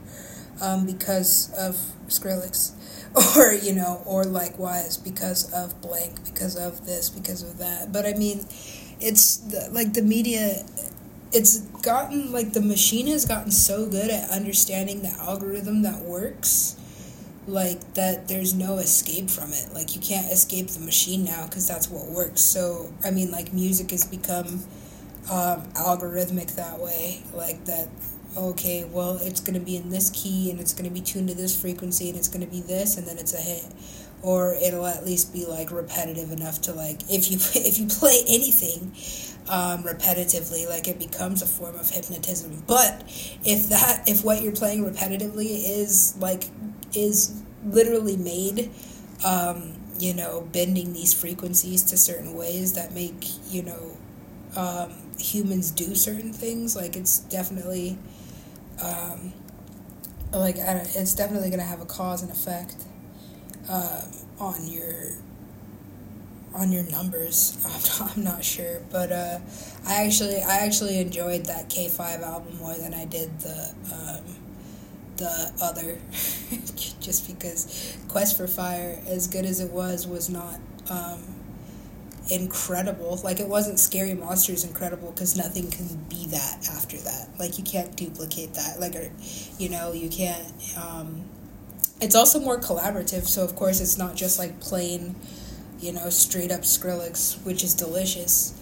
um, because of Skrillex *laughs* or you know or likewise because of blank because of this because of that but I mean it's the, like the media it's gotten like the machine has gotten so good at understanding the algorithm that works like that there's no escape from it. Like you can't escape the machine now because that's what works. So i mean like music has become um, algorithmic that way like that okay well it's going to be in this key and it's going to be tuned to this frequency and it's going to be this and then it's a hit. Or it'll at least be like repetitive enough to like if you *laughs* if you play anything um, repetitively like it becomes a form of hypnotism. But if that if what you're playing repetitively is like is literally made um, you know bending these frequencies to certain ways that make you know um, humans do certain things like it's definitely um, like it's definitely going to have a cause and effect uh, on your on your numbers. *laughs* I'm not, I'm not sure, but uh, I actually I actually enjoyed that K five album more than I did the um, the other, *laughs* just because Quest for Fire, as good as it was, was not um, incredible. Like it wasn't Scary Monsters incredible because nothing can be that after that. Like you can't duplicate that. Like or, you know you can't. Um, it's also more collaborative, so of course it's not just like plain you know, straight up Skrillex, which is delicious.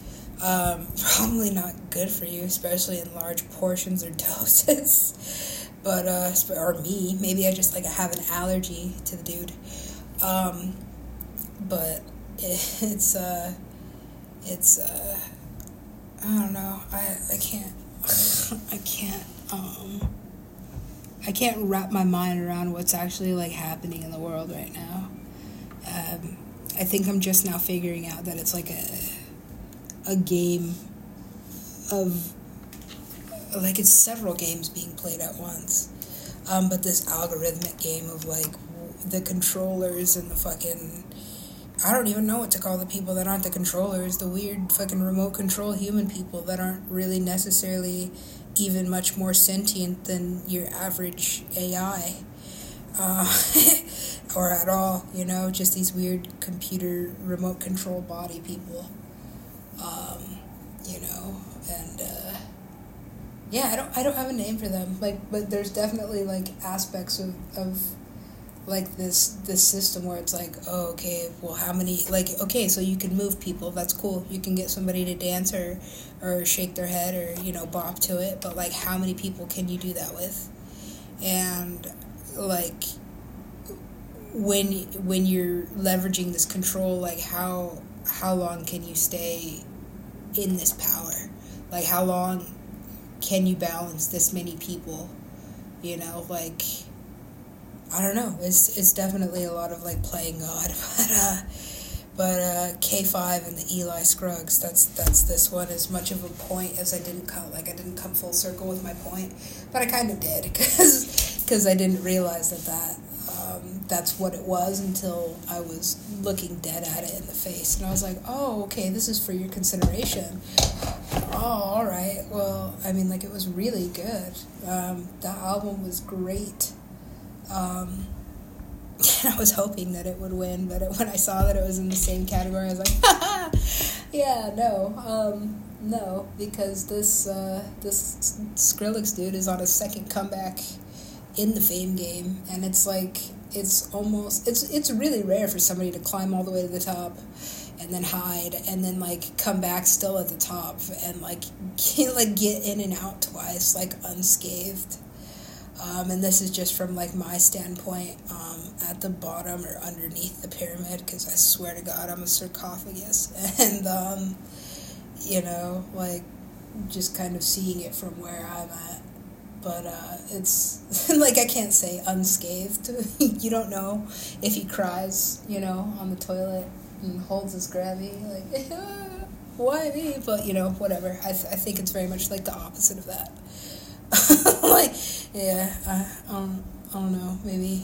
Um, *laughs* probably not good for you, especially in large portions or *laughs* doses. but uh, or me, maybe I just like I have an allergy to the dude. Um, but it, *laughs* it's uh, it's uh, I don't know. I I can't I can't um. I can't wrap my mind around what's actually like happening in the world right now. Um, I think I'm just now figuring out that it's like a a game of like it's several games being played at once. Um, but this algorithmic game of like the controllers and the fucking I don't even know what to call the people that aren't the controllers, the weird fucking remote control human people that aren't really necessarily even much more sentient than your average AI. Uh, *laughs* or at all, you know, just these weird computer remote control body people. Um, you know, and uh, yeah, I don't I don't have a name for them. Like, but there's definitely like aspects of of like this this system where it's like oh okay well how many like okay so you can move people that's cool you can get somebody to dance or or shake their head or you know bop to it but like how many people can you do that with and like when when you're leveraging this control like how how long can you stay in this power like how long can you balance this many people you know like I don't know. It's it's definitely a lot of like playing God, *laughs* but uh, but uh, K five and the Eli Scruggs. That's that's this one. As much of a point as I didn't come, like I didn't come full circle with my point, but I kind of did *laughs* because because I didn't realize that that um, that's what it was until I was looking dead at it in the face, and I was like, oh, okay, this is for your consideration. Oh, all right. Well, I mean, like it was really good. Um, album was great. Um, *laughs* I was hoping that it would win, but it, *laughs* when I saw that it was in the same category, I was like, *laughs* yeah, no, um, no, because this uh, this Skrillex dude is on a second comeback in the Fame game, and it's like it's almost it's it's really rare for somebody to climb all the way to the top and then hide and then like come back still at the top and like *laughs* get, like get in and out twice like unscathed. Um, and this is just from like my standpoint um, at the bottom or underneath the pyramid because I swear to God I'm a sarcophagus. *laughs* And um, you know like just kind of seeing it from where I'm at but uh, it's *laughs* like I can't say unscathed *laughs* you don't know if he cries you know on the toilet and holds his grabby like *laughs* why me but you know whatever I, th- I think it's very much like the opposite of that like, yeah, I, I, don't, I don't know. Maybe,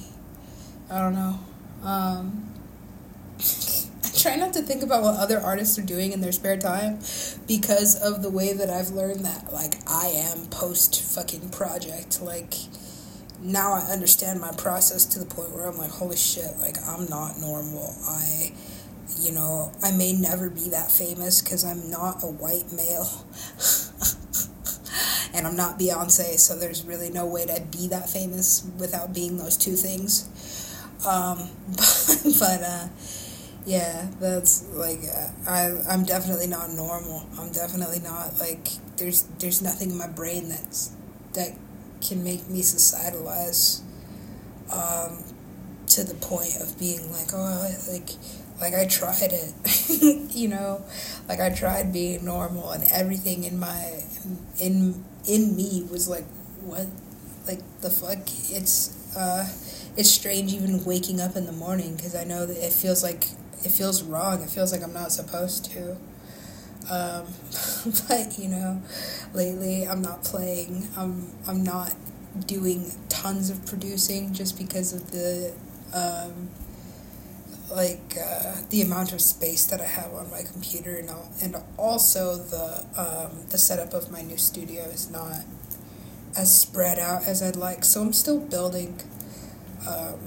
I don't know. Um, try not to think about what other artists are doing in their spare time because of the way that I've learned that, like, I am post fucking project. Like, now I understand my process to the point where I'm like, holy shit, like, I'm not normal. I you know, I may never be that famous because I'm not a white male. *laughs* and I'm not Beyonce, so there's really no way to be that famous without being those two things. Um, but, *laughs* but uh, yeah, that's like uh, I I'm definitely not normal. I'm definitely not like there's there's nothing in my brain that's that can make me societalize um, to the point of being like oh like like I tried it, *laughs* you know, like I tried being normal and everything in my in in me was like, what, like the fuck? It's uh, it's strange even waking up in the morning because I know that it feels like it feels wrong. It feels like I'm not supposed to. Um, *laughs* but you know, lately I'm not playing. I'm I'm not doing tons of producing just because of the um, like uh, the amount of space that I have on my computer and all, and also the um, the setup of my new studio is not as spread out as I'd like. So I'm still building um,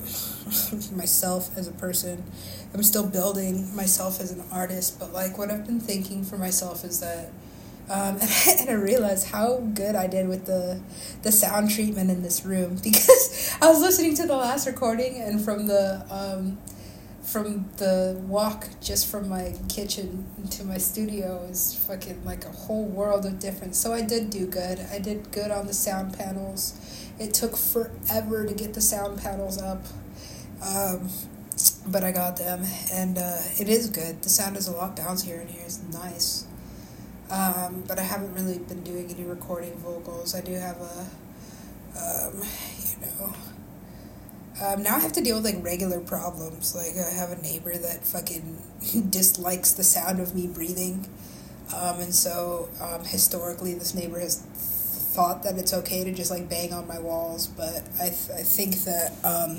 *laughs* myself as a person. I'm still building myself as an artist. But like what I've been thinking for myself is that. Um, *laughs* and, I, and I realized how good I did with the the sound treatment in this room *laughs* because I was listening to the last recording and from the um, from the walk just from my kitchen to my studio is fucking like a whole world of difference. So I did do good. I did good on the sound panels. It took forever to get the sound panels up, um, but I got them, and uh, it is good. The sound is a lot bouncier in here. It's nice. Um, but I haven't really been doing any recording vocals. I do have a, um, you know um, now I have to deal with like regular problems. Like I have a neighbor that fucking *laughs* dislikes the sound of me breathing, um, and so um, historically this neighbor has thought that it's okay to just like bang on my walls. But I th- I think that um,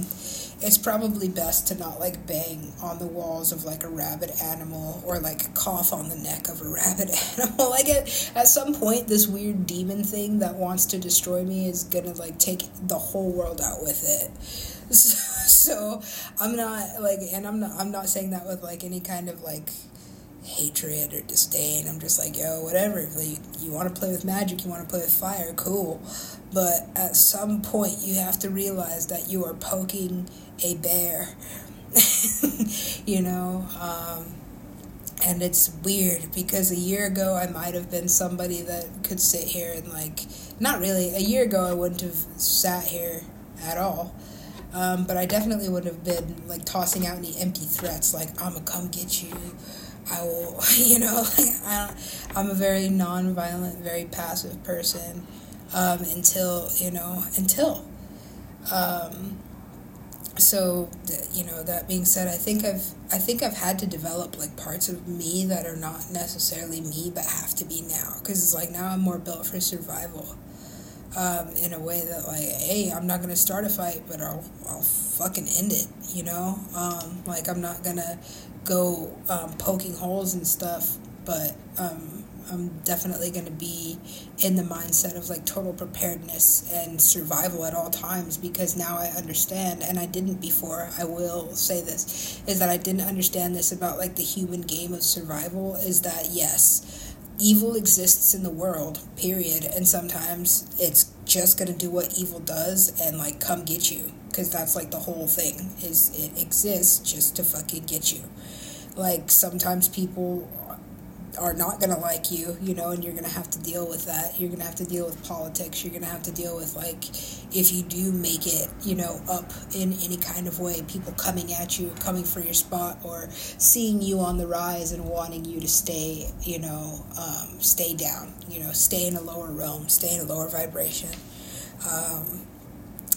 it's probably best to not like bang on the walls of like a rabid animal or like cough on the neck of a *laughs* rabid animal. like at, at some point, this weird demon thing that wants to destroy me is gonna like take the whole world out with it. So, *laughs* so I'm not like, and I'm not, I'm not saying that with like any kind of like hatred or disdain. I'm just like, yo, whatever. If you, you want to play with magic, you want to play with fire, cool. But at some point, you have to realize that you are poking a bear. *laughs* you know? Um, and it's weird because a year ago I might have been somebody that could sit here and like not really a year ago I wouldn't have sat here at all um, but I definitely would have been like tossing out any empty threats like I'm gonna come get you I will *laughs* you know I, I'm a very non-violent very passive person um, until you know until um, so you know that being said i think i've i think i've had to develop like parts of me that are not necessarily me but have to be now because it's like now i'm more built for survival um, in a way that like hey i'm not gonna start a fight but i'll i'll fucking end it you know? Um, like i'm not gonna go um, poking holes and stuff but um, I'm definitely going to be in the mindset of like total preparedness and survival at all times because now I understand, and I didn't before. I will say this is that I didn't understand this about like the human game of survival is that yes, evil exists in the world, period, and sometimes it's just going to do what evil does and like come get you because that's like the whole thing is it exists just to fucking get you like sometimes people are not going to like you, you know, and you're going to have to deal with that. You're going to have to deal with politics. You're going to have to deal with, like, if you do make it, you know, up in any kind of way, people coming at you, coming for your spot, or seeing you on the rise and wanting you to stay, you know, um, stay down, you know, stay in a lower realm, stay in a lower vibration. Um,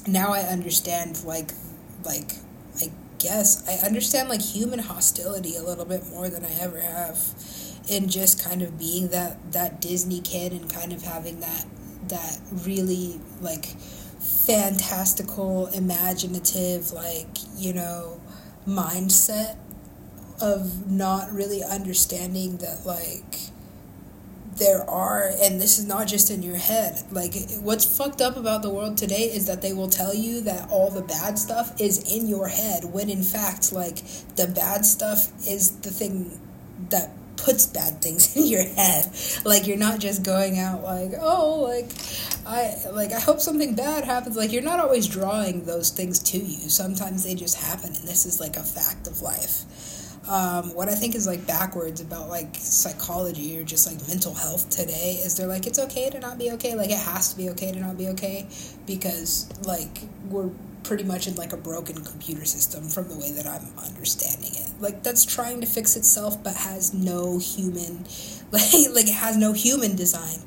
now I understand, like, like, I guess I understand like human hostility a little bit more than I ever have and just kind of being that that Disney kid and kind of having that that really like fantastical imaginative like you know mindset of not really understanding that like there are and this is not just in your head like what's fucked up about the world today is that they will tell you that all the bad stuff is in your head when in fact like the bad stuff is the thing that puts bad things *laughs* in your head. Like you're not just going out like, oh, like I like I hope something bad happens. Like you're not always drawing those things to you. Sometimes they just happen and this is like a fact of life. Um, what I think is like backwards about like psychology or just like mental health today is they're like it's okay to not be okay like it has to be okay to not be okay because like we're pretty much in like a broken computer system from the way that I'm understanding it. Like that's trying to fix itself but has no human like *laughs* like it has no human design.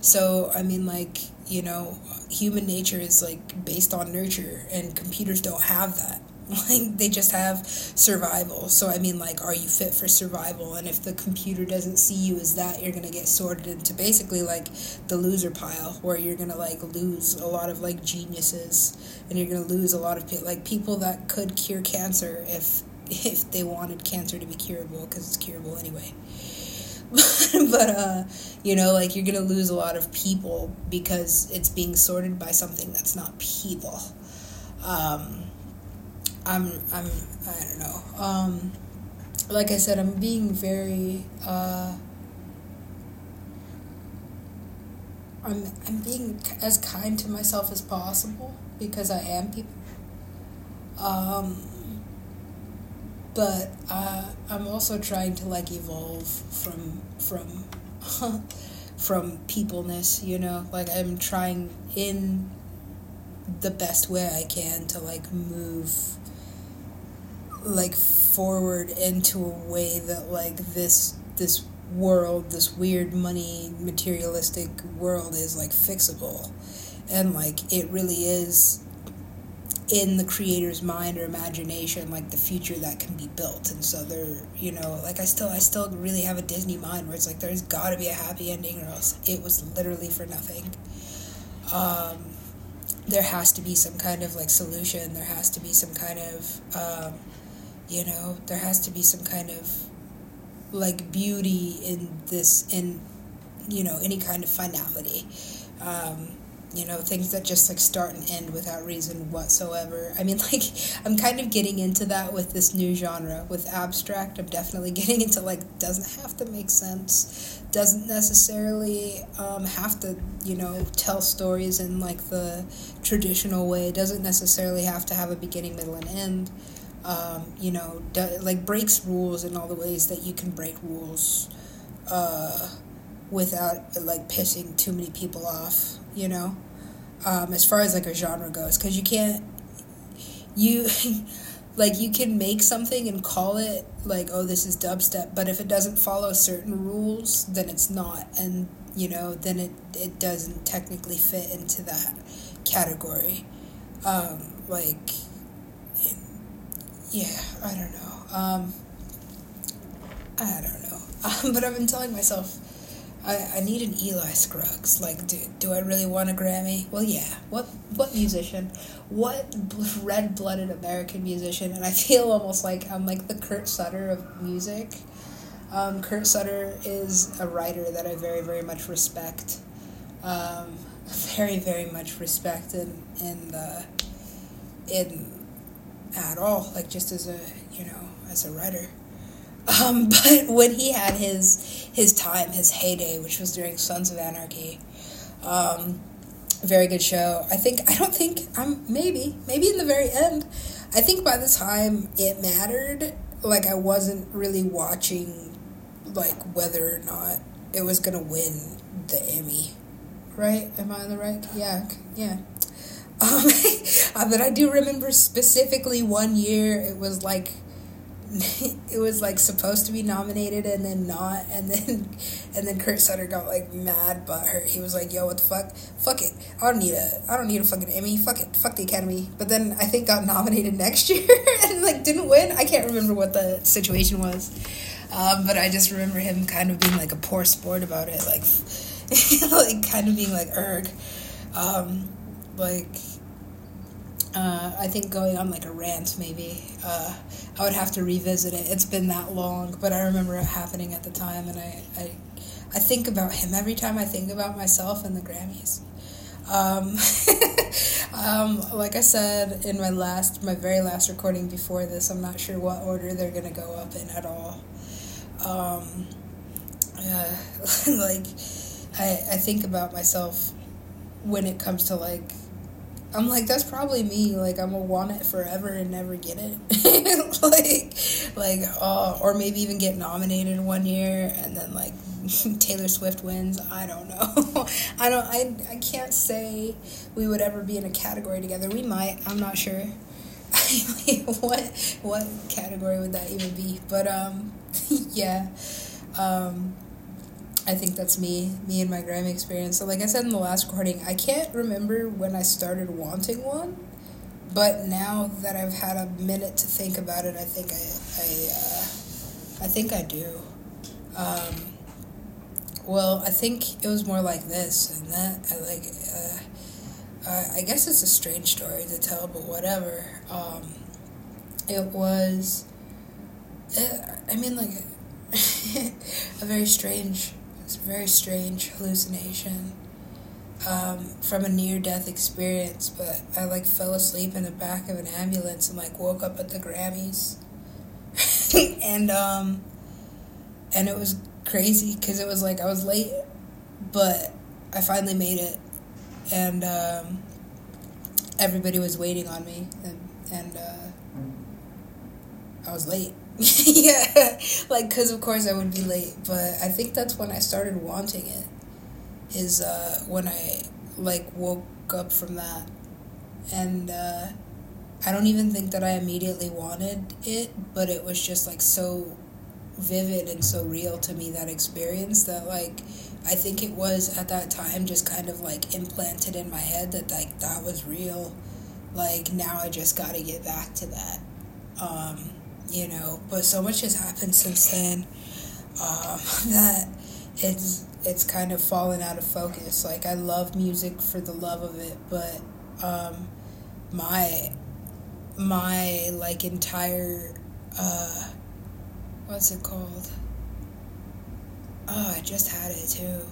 So I mean like, you know, human nature is like based on nurture and computers don't have that. *laughs* like they just have survival. So i mean like are you fit for survival? And if the computer doesn't see you as that you're gonna get sorted into basically like the loser pile where you're gonna like lose a lot of like geniuses. And you're gonna lose a lot of people like people that could cure cancer if *laughs* if they wanted cancer to be curable because it's curable anyway. *laughs* But uh you know like you're gonna lose a lot of people because it's being sorted by something that's not people. Um I'm I'm I don't know. Um, like I said, I'm being very. Uh, I'm I'm being as kind to myself as possible because I am people. Um, but uh, I'm also trying to like evolve from from *laughs* from peopleness. You know, like I'm trying in the best way I can to like move like forward into a way that like this this world this weird money materialistic world is like fixable. And like it really is in the creator's mind or imagination like the future that can be built. And so there you know like i still i still really have a disney mind where it's like there's got to be a happy ending or else it was literally for nothing. Um, there has to be some kind of like solution. There has to be some kind of um, you know there has to be some kind of like beauty in this in you know any kind of finality. Um, you know things that just like start and end without reason whatsoever. I mean *laughs* like i'm kind of getting into that with this new genre. With abstract i'm definitely *laughs* getting into like doesn't have to make sense. Doesn't necessarily um, have to you know tell stories in like the traditional way. Doesn't necessarily have to have a beginning middle and end um, you know do, like breaks rules in all the ways that you can break rules uh, without like pissing too many people off you know, um, as far as like a genre goes, because you can't, you, *laughs* like you can make something and call it like, oh, this is dubstep, but if it doesn't follow certain rules, then it's not, and you know, then it it doesn't technically fit into that category. Um, like, yeah, I don't know. Um, I don't know. *laughs* Um, but I've been telling myself I, I need an Eli Scruggs. Like, do, do I really want a Grammy? Well, yeah. What what musician? What red blooded American musician? And I *laughs* feel almost like I'm like the Kurt Sutter of music. Um, Kurt Sutter is a writer that I very, very much respect. Um, *laughs* very, very much respect in, in, the, in at all. Like, just as a, you know, as a writer. Um, *laughs* but when he had his his time, his heyday, which was during Sons of Anarchy, um, very good show. I think I don't think I'm maybe maybe in the very end. I think by the time it mattered, like I wasn't really watching, like whether or not it was gonna win the Emmy. Right? Am I on the right? Yeah, yeah. Um, *laughs* but I do remember specifically one year. It was like *laughs* it was like supposed to be nominated and then not and then *laughs* and then Kurt Sutter got like mad but her he was like yo what the fuck? Fuck it. I don't need a I don't need a fucking Emmy. Fuck it. Fuck the Academy. But then I think got nominated next year and like didn't win. I can't remember what the situation was. Um, but I just remember him kind of being like a poor sport about it. Like like kind of being like erg. Um, like uh, I think going on like a rant maybe. Uh, I would have to revisit it. It's been that long, but I remember it happening at the time, and I, I, I think about him every time I think about myself and the Grammys. Um, *laughs* um, like I said in my last, my very last recording before this, I'm not sure what order they're gonna go up in at all. Um, uh, *laughs* like, I I think about myself when it comes to like I'm like, that's probably me. Like, I'm gonna want it forever and never get it. *laughs* like, like, uh, or maybe even get nominated one year and then like *laughs* Taylor Swift wins. I don't know. *laughs* I don't. I I can't say we would ever be in a category together. We might. I'm not sure. what what category would that even be? But um, yeah. Um, I think that's me, me and my Grammy experience. So, like I said in the last recording, I can't remember when I started wanting one, but now that I've had a minute to think about it, I think I, I, uh, I think I do. Um, well, I think it was more like this and that. I like, uh, I guess it's a strange story to tell, but whatever. Um, it was, uh, I mean, like, *laughs* a very strange it's a very strange hallucination um, from a near death experience, but I like fell asleep in the back of an ambulance and like woke up at the Grammys. *laughs* and um, and it was crazy because it was like I was late, but I finally made it, and um, everybody was waiting on me, and and uh, I was late. *laughs* yeah, like because of course I would be late, but I think that's when I started wanting it. Is uh, when I like woke up from that, and uh, I don't even think that I immediately wanted it, but it was just like so vivid and so real to me that experience that like I think it was at that time just kind of like implanted in my head that like that was real. Like now I just got to get back to that. Um, you know. But so much has happened since then um, *laughs* that it's it's kind of fallen out of focus. Like I love music for the love of it, but um, my my like entire uh, what's it called? Oh, I just had it too.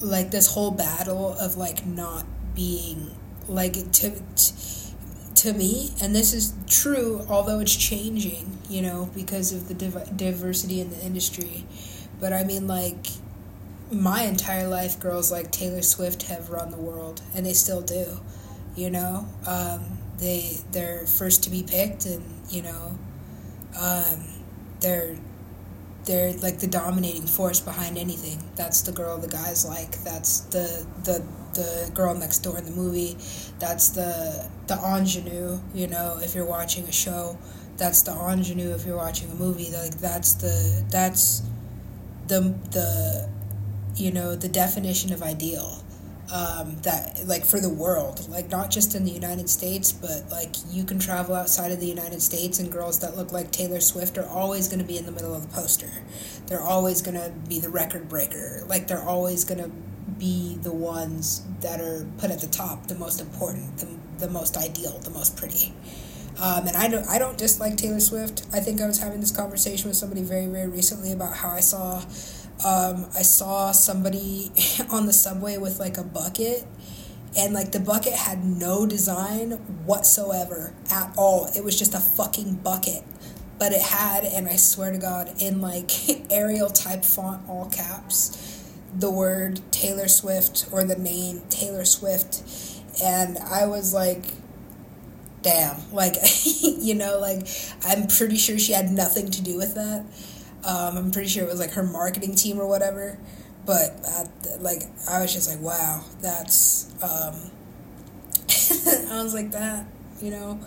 like this whole battle of like not being like to, to me and this is true although it's changing you know because of the div- diversity in the industry. But i mean like my entire life girls like taylor swift have run the world and they still do you know? Um, they they're first to be picked and you know um, they're they're like the dominating force behind anything. That's the girl the guys like. That's the the the girl next door in the movie. That's the the ingenue. You know, if you're watching a show, that's the ingenue. If you're watching a movie, like that's the that's the the you know the definition of ideal um, that like for the world like not just in the united states but like you can travel outside of the united states and girls that look like taylor swift are always going to be in the middle of the poster. They're always going to be the record breaker. Like they're always going to be the ones that are put at the top the most important the, the most ideal the most pretty. Um, and I don't, I don't dislike Taylor Swift. I think I was having this conversation with somebody very, very recently about how I saw um, I saw somebody *laughs* on the subway with like a bucket, and like the bucket had no design whatsoever at all. It was just a fucking bucket. But it had, and I swear to God, in like *laughs* Arial type font, all caps, the word Taylor Swift or the name Taylor Swift. And I was like, damn. Like, *laughs* you know, like, I'm pretty sure she had nothing to do with that. Um, I'm pretty sure it was like her marketing team or whatever. But like, I was just like, wow, that's. Um, *laughs* I was like that, you know.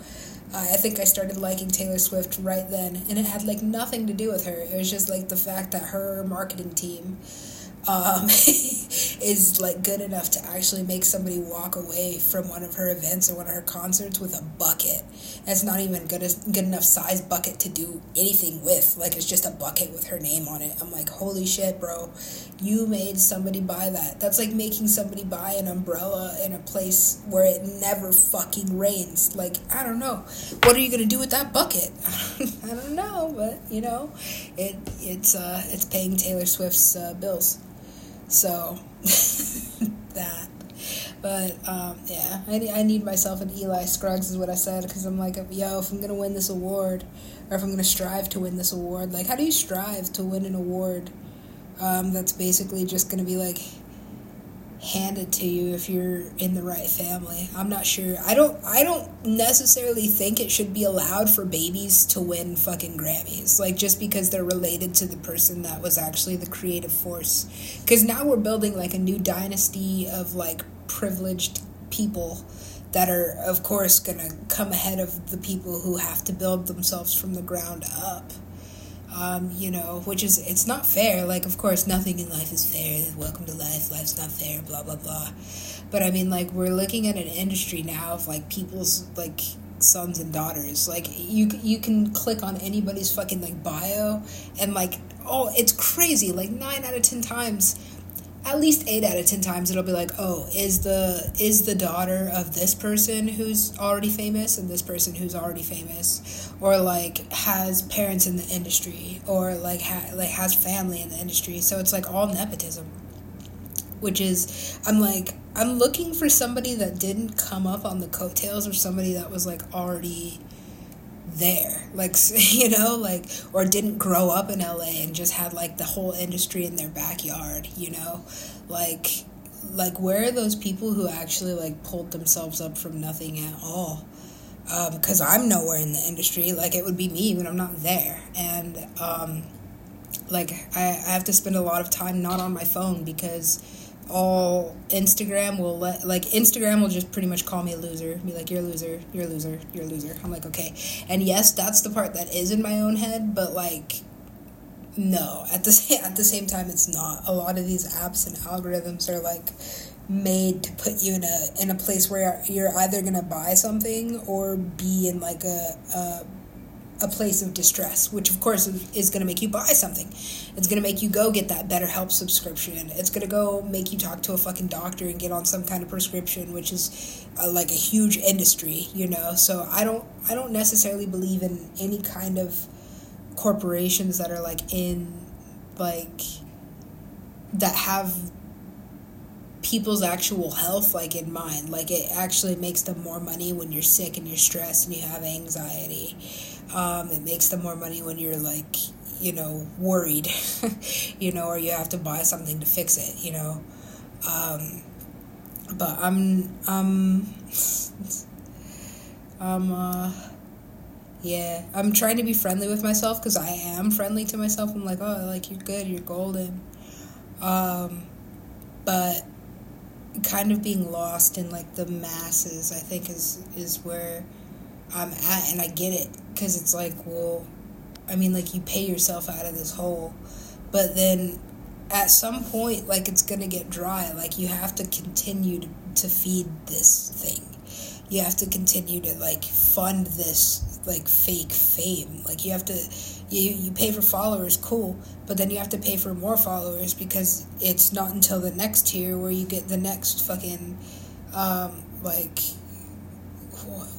Uh, I think I started liking Taylor Swift right then, and it had like nothing to do with her. It was just like the fact that her marketing team um, *laughs* is like good enough to actually make somebody walk away from one of her events or one of her concerts with a bucket. That's not even good good enough size bucket to do anything with. Like it's just a bucket with her name on it. I'm like, holy shit, bro! You made somebody buy that. That's like making somebody buy an umbrella in a place where it never fucking rains. Like I don't know, what are you gonna do with that bucket? *laughs* I don't know, but you know, it it's uh it's paying Taylor Swift's uh, bills. So *laughs* that. But um, yeah, I, I need myself an Eli Scruggs, is what I said, because I'm like, yo, if I'm gonna win this award, or if I'm gonna strive to win this award, like, how do you strive to win an award um, that's basically just gonna be like, handed to you if you're in the right family. I'm not sure. I don't I don't necessarily think it should be allowed for babies to win fucking Grammys. Like just because they're related to the person that was actually the creative force. Cuz now we're building like a new dynasty of like privileged people that are of course going to come ahead of the people who have to build themselves from the ground up um, you know, which is it's not fair. Like, of course, nothing in life is fair. Welcome to life. Life's not fair. Blah blah blah. But I mean, like, we're looking at an industry now of like people's like sons and daughters. Like, you you can click on anybody's fucking like bio, and like, oh, it's crazy. Like nine out of ten times at least eight out of ten times it'll be like oh is the is the daughter of this person who's already famous and this person who's already famous? Or like has parents in the industry or like ha- like has family in the industry. So it's like all nepotism. Which is i'm like i'm looking for somebody that didn't come up on the coattails or somebody that was like already there. Like *laughs* you know like or didn't grow up in LA and just had like the whole industry in their backyard you know? Like like where are those people who actually like pulled themselves up from nothing at all? Because um, I'm nowhere in the industry. Like it would be me when I'm not there. And um, like I, I have to spend a lot of time not on my phone because all Instagram will let like Instagram will just pretty much call me a loser, be like you're a loser, you're a loser, you're a loser. I'm like okay, and yes, that's the part that is in my own head, but like no, at the *laughs* same at the same time, it's not. A lot of these apps and algorithms are like made to put you in a in a place where you're either gonna buy something or be in like a, a a place of distress, which of course is going to make you buy something. It's going to make you go get that BetterHelp subscription. It's going to go make you talk to a fucking doctor and get on some kind of prescription, which is uh, like a huge industry, you know. So I don't I don't necessarily believe in any kind of corporations that are like in like that have people's actual health like in mind like it actually makes them more money when you're sick and you're stressed and you have anxiety um, it makes them more money when you're like you know worried *laughs* you know or you have to buy something to fix it you know? Um, but i'm i'm *laughs* i'm uh yeah i'm trying to be friendly with myself because i am friendly to myself. I'm like oh like you're good you're golden. Um but kind of being lost in like the masses i think is is where i'm at and i get it because it's like well i mean like you pay yourself out of this hole. But then at some point like it's gonna get dry. Like you have to continue to, to feed this thing. You have to continue to like fund this like fake fame. Like you have to you you pay for followers, cool, but then you have to pay for more followers because it's not until the next tier where you get the next fucking um, like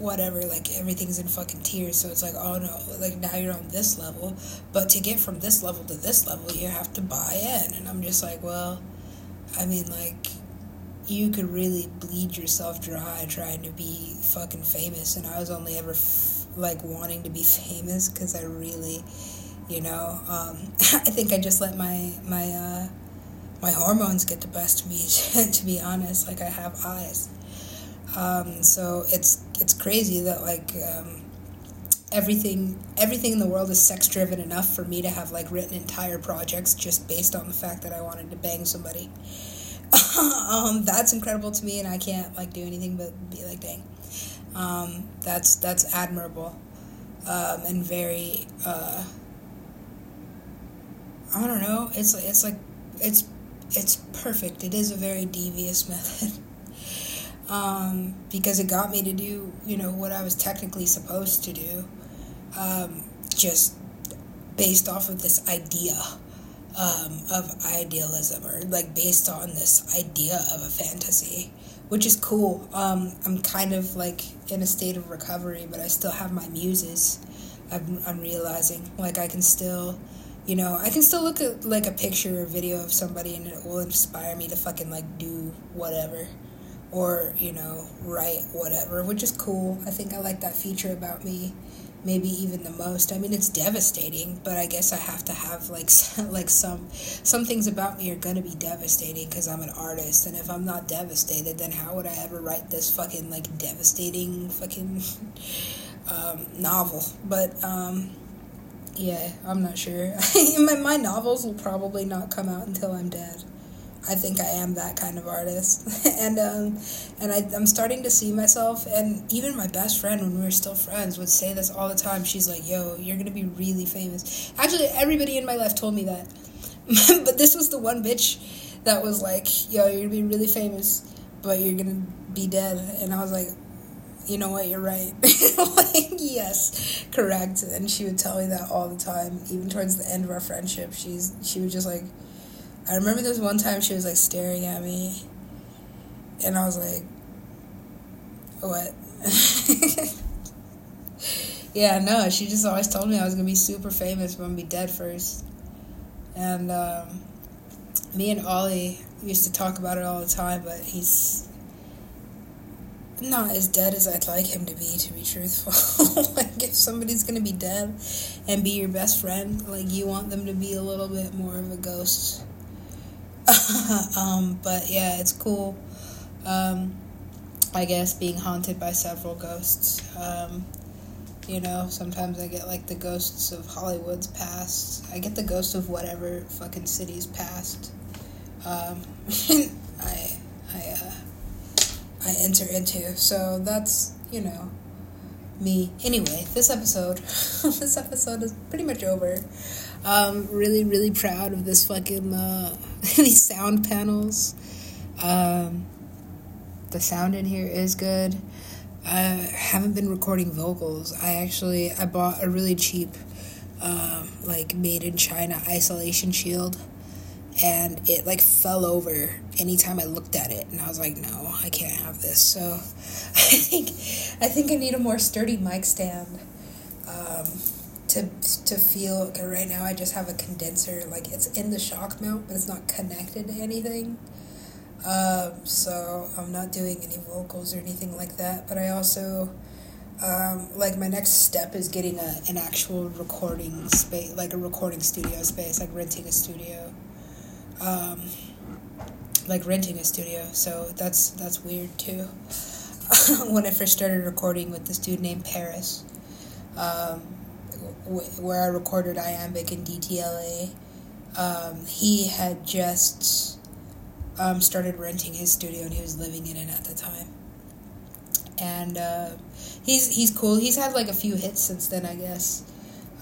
whatever like everything's in fucking tiers. so it's like oh no like now you're on this level but to get from this level to this level you have to buy in and i'm just like well i mean like you could really bleed yourself dry trying to be fucking famous and i was only ever f- like wanting to be *laughs* famous because I really, you know, um, *laughs* I think I just let my my uh, my hormones get the best of me. *laughs* to be honest, like I have eyes, um, so it's it's crazy that like. Um, everything everything in the world is sex driven enough for me to have like written entire projects just based on the fact that I wanted to bang somebody. *laughs* um, that's incredible to me, and I can't like do anything but be like, dang. Um, that's that's admirable um, and very. Uh, I don't know. It's it's like it's it's perfect. It is a very devious *laughs* method. Um, because it got me to do you know what I was technically supposed to do, um, just based off of this idea um, of idealism or like based on this idea of a fantasy which is cool. Um, I'm kind of like in a state of recovery, but I still have my muses. I'm, I'm realizing like I can still, you know, I can still look at like a picture or video of somebody and it will inspire me to fucking like do whatever, or you know, write whatever, which is cool. I think I like that feature about me maybe even the most. I mean, it's devastating, but I guess I have to have like *laughs* like some some things about me are gonna be devastating because I'm an artist, and if I'm not devastated, then how would I ever write this fucking like devastating fucking *laughs* um, novel? But um, yeah, I'm not sure. *laughs* my my novels will probably not come out until I'm dead. I think I am that kind of artist, *laughs* and um, and I, I'm starting to see myself. And even my best friend, when we were still friends, would say this all the time. She's like, "Yo, you're gonna be really famous." Actually, everybody in my life told me that, *laughs* but this was the one bitch that was like, "Yo, you're gonna be really famous, but you're gonna be dead." And I was like, you know what, you're right. *laughs* like, yes, correct. And she would tell me that all the time, even towards the end of our friendship. She's she was just like, I remember this one time she was like staring at me, and I was like, "What?" *laughs* yeah, no. She just always told me I was gonna be super famous, but I'm gonna be dead first. And um, me and Ollie used to talk about it all the time, but he's not as dead as I'd like him to be, to be truthful. *laughs* like, if somebody's gonna be dead and be your best friend, like, you want them to be a little bit more of a ghost *laughs* um, but yeah, it's cool. Um, I guess being haunted by several ghosts. Um, you know, sometimes I get like the ghosts of Hollywood's past. I get the ghosts of whatever fucking city's past. Um, *laughs* I I uh, I enter into. So that's you know me. Anyway, this episode *laughs* this episode is pretty much over. Um, really, really proud of this fucking uh, *laughs* these sound panels. Um, the sound in here is good. I haven't been recording vocals. I actually I bought a really cheap, um, like made in China isolation shield, and it like fell over anytime I looked at it, and I was like, no, I can't have this. So *laughs* I think I think I need a more sturdy mic stand. Um, to to feel okay, right now I just have a condenser like it's in the shock mount but it's not connected to anything Um, so I'm not doing any vocals or anything like that. But I also, um, like, my next step is getting a, an actual recording space, like a recording studio space, like renting a studio. Um, like renting a studio. So that's that's weird too. *laughs* when I first started recording with this dude named Paris, um, where I recorded Iambic and DTLA, um, he had just um, started renting his studio and he was living in it at the time. And uh, he's he's cool. He's had like a few hits since then, I guess.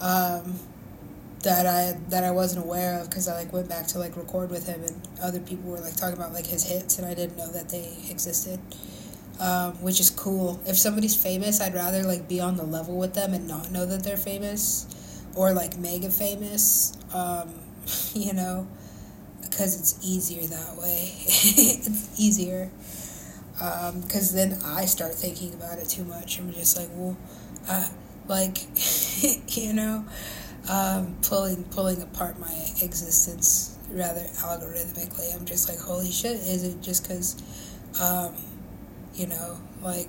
Um, that I that I wasn't aware of because I like went back to like record with him and other people were like talking about like his hits and I didn't know that they existed um, which is cool. If somebody's famous, I'd rather like be on the level with them and not know that they're famous, or like mega famous. Um, *laughs* you know, because it's easier that way. *laughs* it's easier because um, then I start thinking about it too much. I'm just like, well, uh, like, *laughs* you know, um, pulling pulling apart my existence rather algorithmically. I'm just like, holy shit! Is it just because? You know, like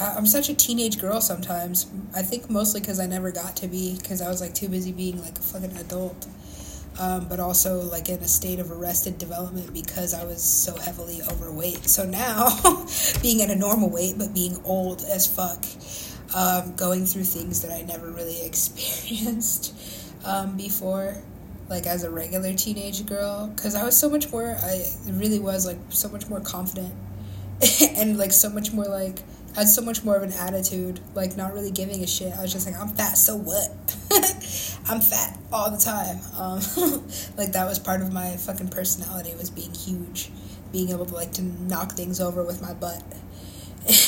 I'm such a teenage girl sometimes. I think mostly because I never got to be because I was like too busy being like a fucking adult. Um, but also like in a state of arrested development because I was so heavily overweight. So now, *laughs* being at a normal weight but being old as fuck, um, going through things that I never really *laughs* experienced um, before, like as a regular teenage girl, because I was so much more. I really was like so much more confident *laughs* and like so much more like had so much more of an attitude, like not really giving a shit. I was just like, I'm fat, so what? *laughs* I'm fat all the time. Um, *laughs* like that was part of my fucking personality was being huge, being able to like to knock things over with my butt,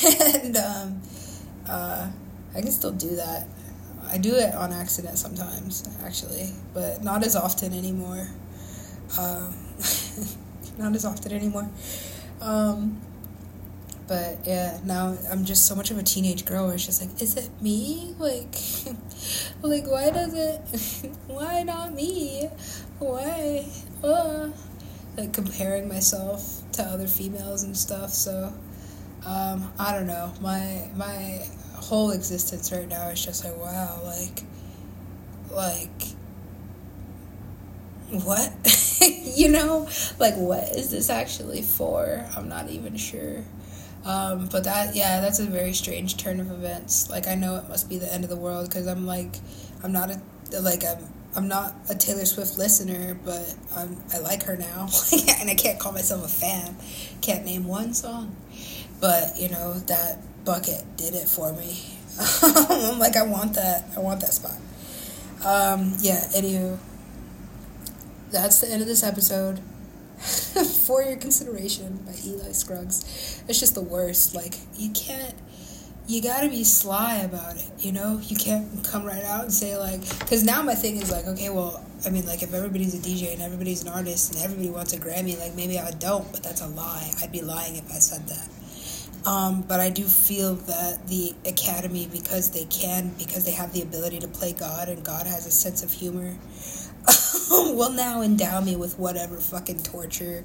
and um, uh, I can still do that. I do it on accident sometimes, actually, but not as often anymore. Um, not as often anymore. Um, but yeah, now I'm just so much of a teenage girl where it's just like, is it me? *laughs* Like, like why does it? *laughs* Why not me? Why? Like comparing myself to other females and stuff. So, um, I don't know. My my whole existence right now is just like, wow, like, like what? *laughs* you know, like what is this actually for? I'm not even sure. Um, but that, yeah, that's a very strange turn of events. Like, I know it must be the end of the world because I'm like, I'm not a, like, I'm, I'm not a Taylor Swift listener, but I'm, I like her now. *laughs* and I can't call myself a fan. Can't name one song. But, you know, that bucket did it for me. I'm *laughs* like, I want that. I want that spot. Um, yeah, anywho, that's the end of this episode. *laughs* for your consideration by Eli Scruggs. It's just the worst. Like you can't. You gotta be sly about it, you know. You can't come right out and say like, because now my thing is like, okay, well, I mean, like if everybody's a DJ and everybody's an artist and everybody wants a Grammy, like maybe I don't, but that's a lie. I'd be lying if I said that. Um, but I do feel that the Academy, because they can, because they have the ability to play God, and God has a sense of humor, *laughs* will now endow me with whatever fucking torture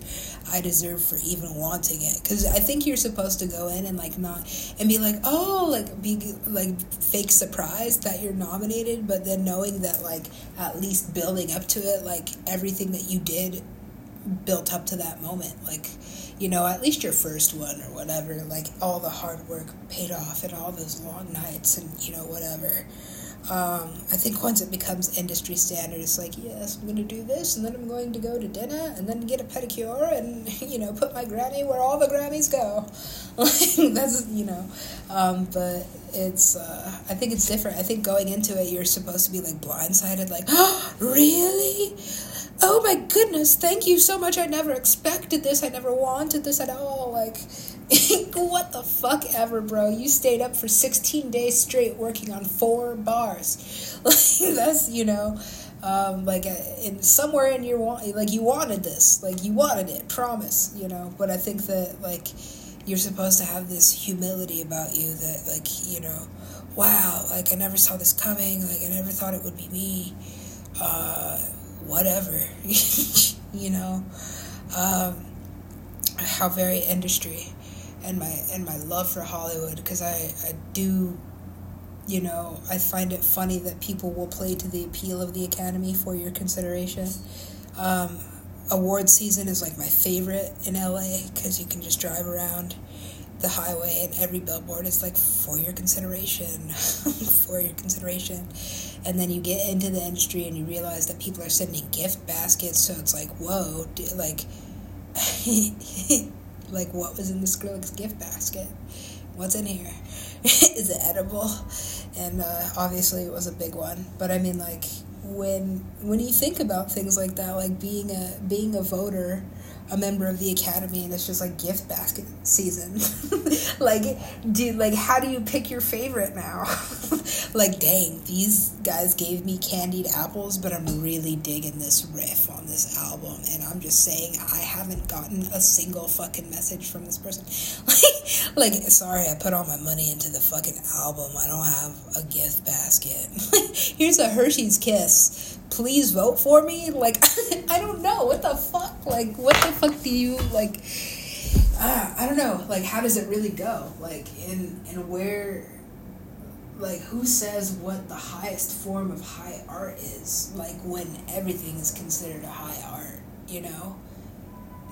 I deserve for even wanting it. Because I think you're supposed to go in and like not and be like, oh, like be like fake surprised that you're nominated, but then knowing that like at least building up to it, like everything that you did built up to that moment, like you know, at least your first one or whatever, like all the hard work paid off and all those long nights and you know whatever. Um, I think once it becomes industry standard, it's like, yes, I'm going to do this, and then I'm going to go to dinner, and then get a pedicure, and *laughs* you know, put my Grammy where all the Grammys go. *laughs* Like, that's you know, um, but it's. Uh, I think it's different. I think going into it, you're supposed to be like blindsided, like, oh, *gasps* really? Oh my goodness! Thank you so much. I never expected this. I never wanted this at all. Like *laughs* what the fuck ever, bro? You stayed up for 16 days straight working on four bars. *laughs* Like that's, you know, um, like uh, in somewhere in your want, like you wanted this, like you wanted it, promise, you know. But I think that like you're supposed to have this humility about you that like you know, wow, like I never saw this coming, like I never thought it would be me, uh, whatever, *laughs* you know. Um, how very industry and my and my love for Hollywood because I I do you know I find it funny that people will play to the appeal of the Academy for your consideration. Um, award season is like my favorite in LA because you can just drive around the highway and every billboard is like for your consideration *laughs* for your consideration. And then you get into the industry and you realize that people are sending gift baskets. So it's like whoa like *laughs* like what was in the Skrillex gift basket? What's in here? *laughs* Is it edible? And uh, obviously it was a big one. But i mean like when when you think about things like that like being a being a voter a member of the academy and it's just like gift basket season. *laughs* Like dude like how do you pick your favorite now? *laughs* Like dang these guys gave me candied apples but i'm really digging this riff on this album and i'm just saying i haven't gotten a single fucking message from this person. *laughs* Like like sorry i put all my money into the fucking album. I don't have a gift basket. Here's a hershey's kiss please vote for me? Like *laughs* i don't know. What the fuck? Like what the fuck do you like uh, i don't know. Like how does it really go? Like and and where like who says what the highest form of high art is? Like when everything is considered a high art you know?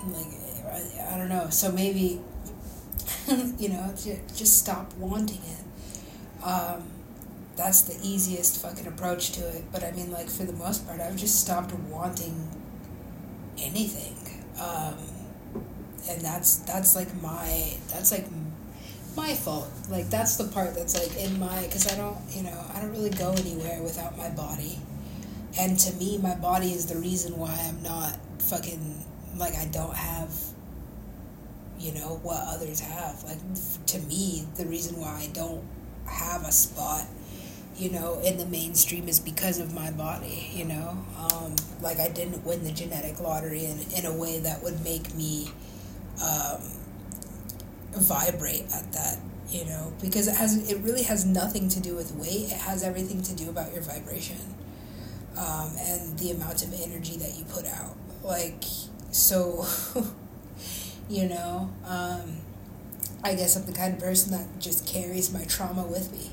Like i, I don't know. So maybe *laughs* you know just stop wanting it. Um, that's the easiest fucking approach to it. But I mean, like, for the most part, I've just stopped wanting anything. Um, and that's, that's like my, that's like my fault. Like, that's the part that's like in my, cause I don't, you know, I don't really go anywhere without my body. And to me, my body is the reason why I'm not fucking, like, I don't have you know what others have like to me the reason why i don't have a spot you know, in the mainstream is because of my body, you know. Um, like I didn't win the genetic lottery in, in a way that would make me um, vibrate at that, you know, because it has it really has nothing to do with weight. It has everything to do about your vibration um, and the amount of energy that you put out. Like so, *laughs* you know. Um, I guess I'm the kind of person that just carries my trauma with me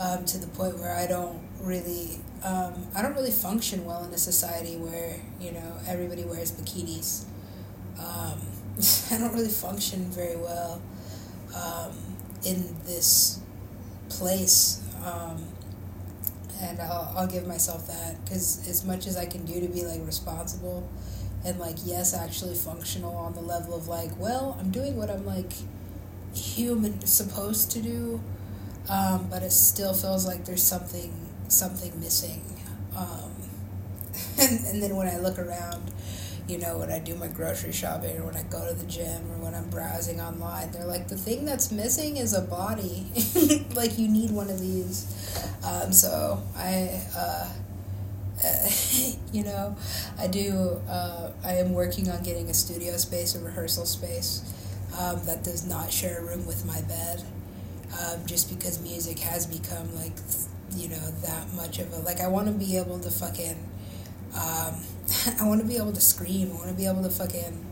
um, to the point where I don't really um, I don't really function well in a society where you know everybody wears bikinis. Um, *laughs* I don't really function very well um, in this place, um, and I'll, I'll give myself that because as much as I can do to be like responsible and like yes actually functional on the level of like well I'm doing what I'm like human *laughs* supposed to do um, but it still feels like there's something something missing. Um, *laughs* and, and then when I look around, you know, when I do my grocery shopping or when I go to the gym or when I'm browsing online, they're like, the thing that's missing is a body. *laughs* like, you need one of these. Um, so I, uh, *laughs* you know, I do, uh, I am working on getting a studio space, a rehearsal space um, that does not share a room with my bed um, just because music has become like you know that much of a like I want to be able to fucking um, *laughs* I want to be able to scream I want to be able to fucking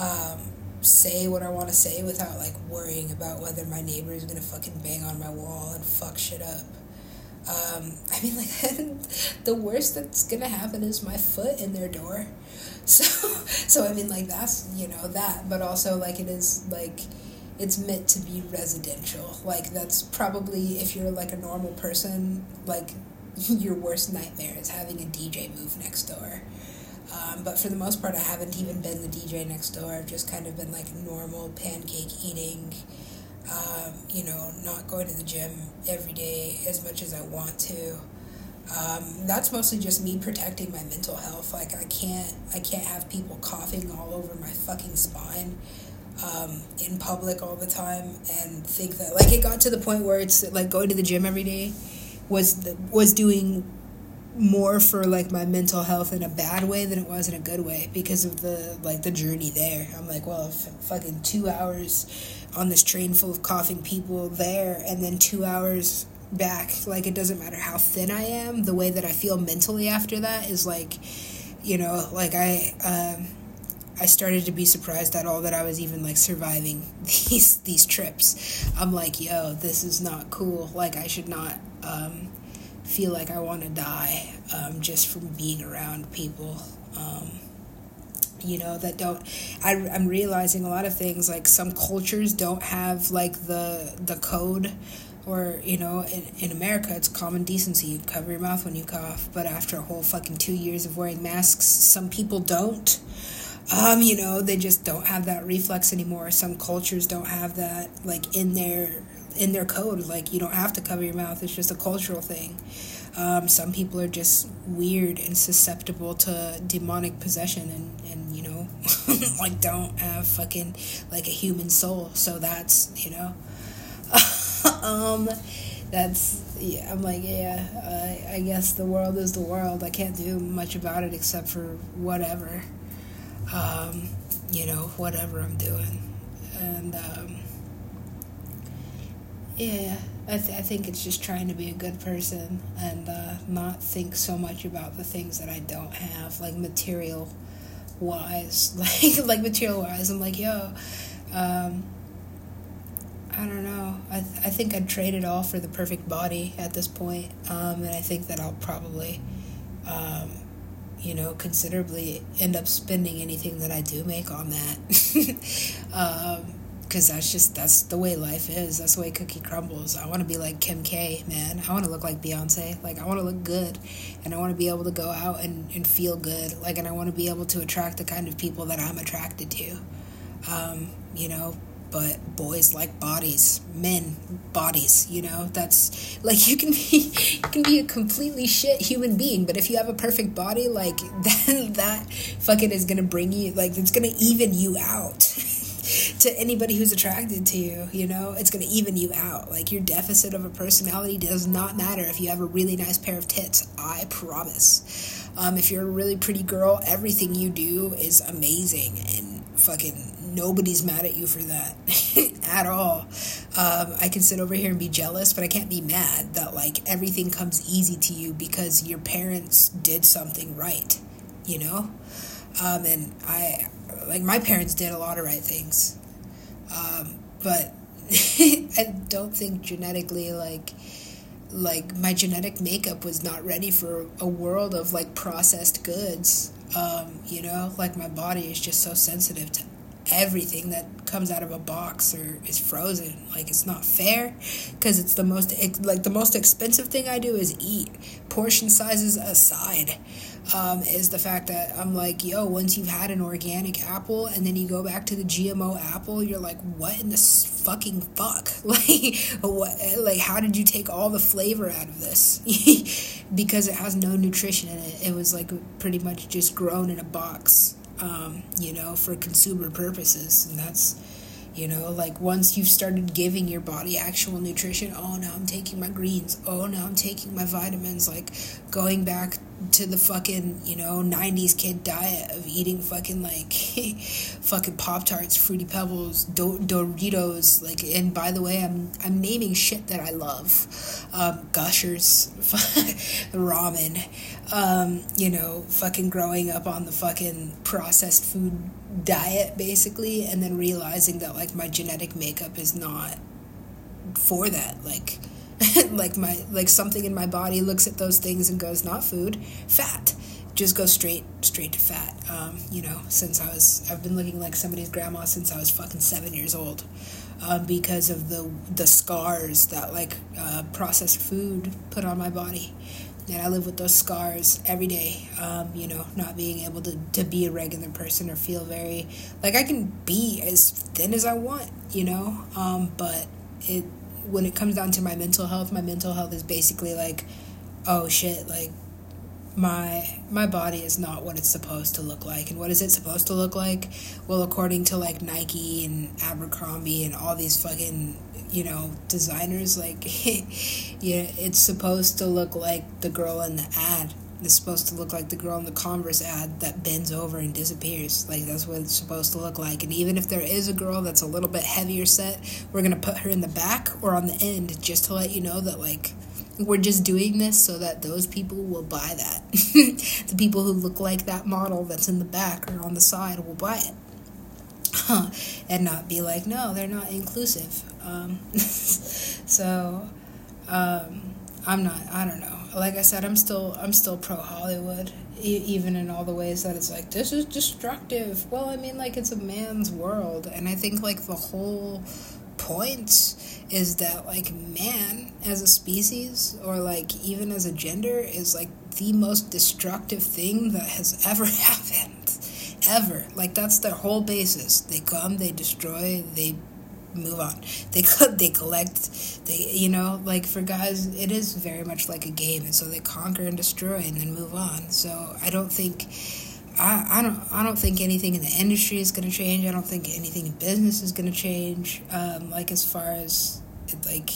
um, say what I want to say without like worrying about whether my neighbor is gonna fucking bang on my wall and fuck shit up. Um, I mean, like *laughs* the worst that's gonna happen is my foot in their door. *laughs* So, so I mean, like that's you know that, but also like it is like it's meant to be residential. Like that's probably if you're like a normal person, like *laughs* your worst nightmare is having a DJ move next door. Um, but for the most part, I haven't even been the DJ next door. I've just kind of been like normal pancake eating, um, you know, not going to the gym every day as much as I want to. Um, that's mostly just me protecting my mental health. Like I can't, I can't have people coughing all over my fucking spine um, in public all the time and think that like it got to the point where it's like going to the gym every day was the, was doing more for like my mental health in a bad way than it was in a good way because of the like the journey there. I'm like, well, f- fucking two hours on this train full of coughing people there, and then two hours back. Like it doesn't matter how thin I am. The way that I feel mentally after that is like, you know, like I. Um, I started to be surprised at all that I was even like surviving *laughs* these these trips. I'm like, yo, this is not cool. Like I should not um, feel like I want to die um, just from being around people. Um, you know that don't I, i'm realizing a lot of things like some cultures don't have like the the code or you know in, in america it's common decency you cover your mouth when you cough but after a whole fucking two years of wearing masks some people don't um, you know, they just don't have that reflex anymore. Some cultures don't have that like in their in their code. Like you don't have to cover your mouth. It's just a cultural thing. Um, some people are just weird and susceptible to demonic possession and, and you know *laughs* like don't have fucking like a human soul so that's you know *laughs* um that's yeah i'm like yeah I, I guess the world is the world i can't do much about it except for whatever um, you know, whatever I'm doing. And um, yeah, I, th- I think it's just trying to be a good person and uh, not think so much about the things that I don't have, like material wise. *laughs* Like, like material wise, I'm like, yo, um, I don't know. I, th- I think I'd trade it all for the perfect body at this point. Um, and I think that I'll probably. Um, you know, considerably end up spending anything that I do make on that. because *laughs* um, that's just that's the way life is. That's the way cookie crumbles. I want to be like Kim K, man. I want to look like Beyonce. Like I want to look good, and I want to be able to go out and, and feel good. Like, and I want to be able to attract the kind of people that I'm attracted to. Um, you know, but boys like bodies, men bodies, you know? That's like you can be *laughs* you can be a completely shit human being, but if you have a perfect body, like *laughs* then that fucking is to bring you like it's to even you out. *laughs* to anybody who's attracted to you, you know, it's to even you out. Like your deficit of a personality does not matter if you have a really nice pair of tits. I promise. Um, if you're a really pretty girl, everything you do is amazing and fucking nobody's mad at you for that *laughs* at all. Um, I can sit over here and be jealous, but I can't be mad that like everything comes easy to you because your parents did something right, you know. Um, and I like my parents did a lot of right things, um, but *laughs* I don't think genetically like like my genetic makeup was not ready for a world of like processed goods um, you know like my body is just so sensitive to everything that comes out of a box or is frozen. Like it's not fair because it's the most like the most expensive thing I do is eat. Portion sizes aside, um, is the fact that I'm like, yo, once you've had an organic apple and then you go back to the GMO apple, you're like, what in the fucking fuck? *laughs* Like, what? Like, how did you take all the flavor out of this? *laughs* because it has no nutrition in it. It was like pretty much just grown in a box um, you know, for consumer purposes. And that's, you know, like once you've started giving your body actual nutrition, oh, now I'm taking my greens. Oh, now I'm taking my vitamins. Like going back to the fucking, you know, 90s kid diet of eating fucking like *laughs* fucking Pop Tarts, Fruity Pebbles, Do- Doritos. Like, and by the way, I'm, I'm naming shit that I love um, Gushers, *laughs* ramen um, you know, fucking growing up on the fucking processed food diet basically, and then realizing that like my genetic makeup is not for that. Like, *laughs* like my like something in my body looks at those things and goes, not food, fat. Just go straight straight to fat. Um, you know, since I was I've been looking like somebody's grandma since I was fucking seven years old. Um, because of the the scars that like uh, processed food put on my body and I live with those scars every day. Um, you know, not being able to, to be a regular person or feel very like I can be as thin as I want, you know. Um, but it when it comes down to my mental health, my mental health is basically like, oh shit, like my my body is not what it's supposed to look like. And what is it supposed to look like? Well according to like nike and abercrombie and all these fucking you know designers like *laughs* yeah it's supposed to look like the girl in the ad it's supposed to look like the girl in the converse ad that bends over and disappears like that's what it's supposed to look like and even if there is a girl that's a little bit heavier set we're gonna put her in the back or on the end just to let you know that like we're just doing this so that those people will buy that. *laughs* the people who look like that model that's in the back or on the side will buy it. *laughs* and not be like, no, they're not inclusive. Um, *laughs* so um, I'm not. I don't know. Like I said, I'm still I'm still pro Hollywood, e- even in all the ways that it's like this is destructive. Well, I mean, like it's a man's world, and I think like the whole point is that like man as a species or like even as a gender is like the most destructive thing that has *laughs* ever happened. Ever. Like that's their whole basis. They come they destroy they move on *laughs* they they collect they you know like for guys it is very much like a game and so they conquer and destroy and then move on so i don't think I, I don't I don't think anything in the industry is going to change. I don't think anything in business is going to change. Um, like as far as like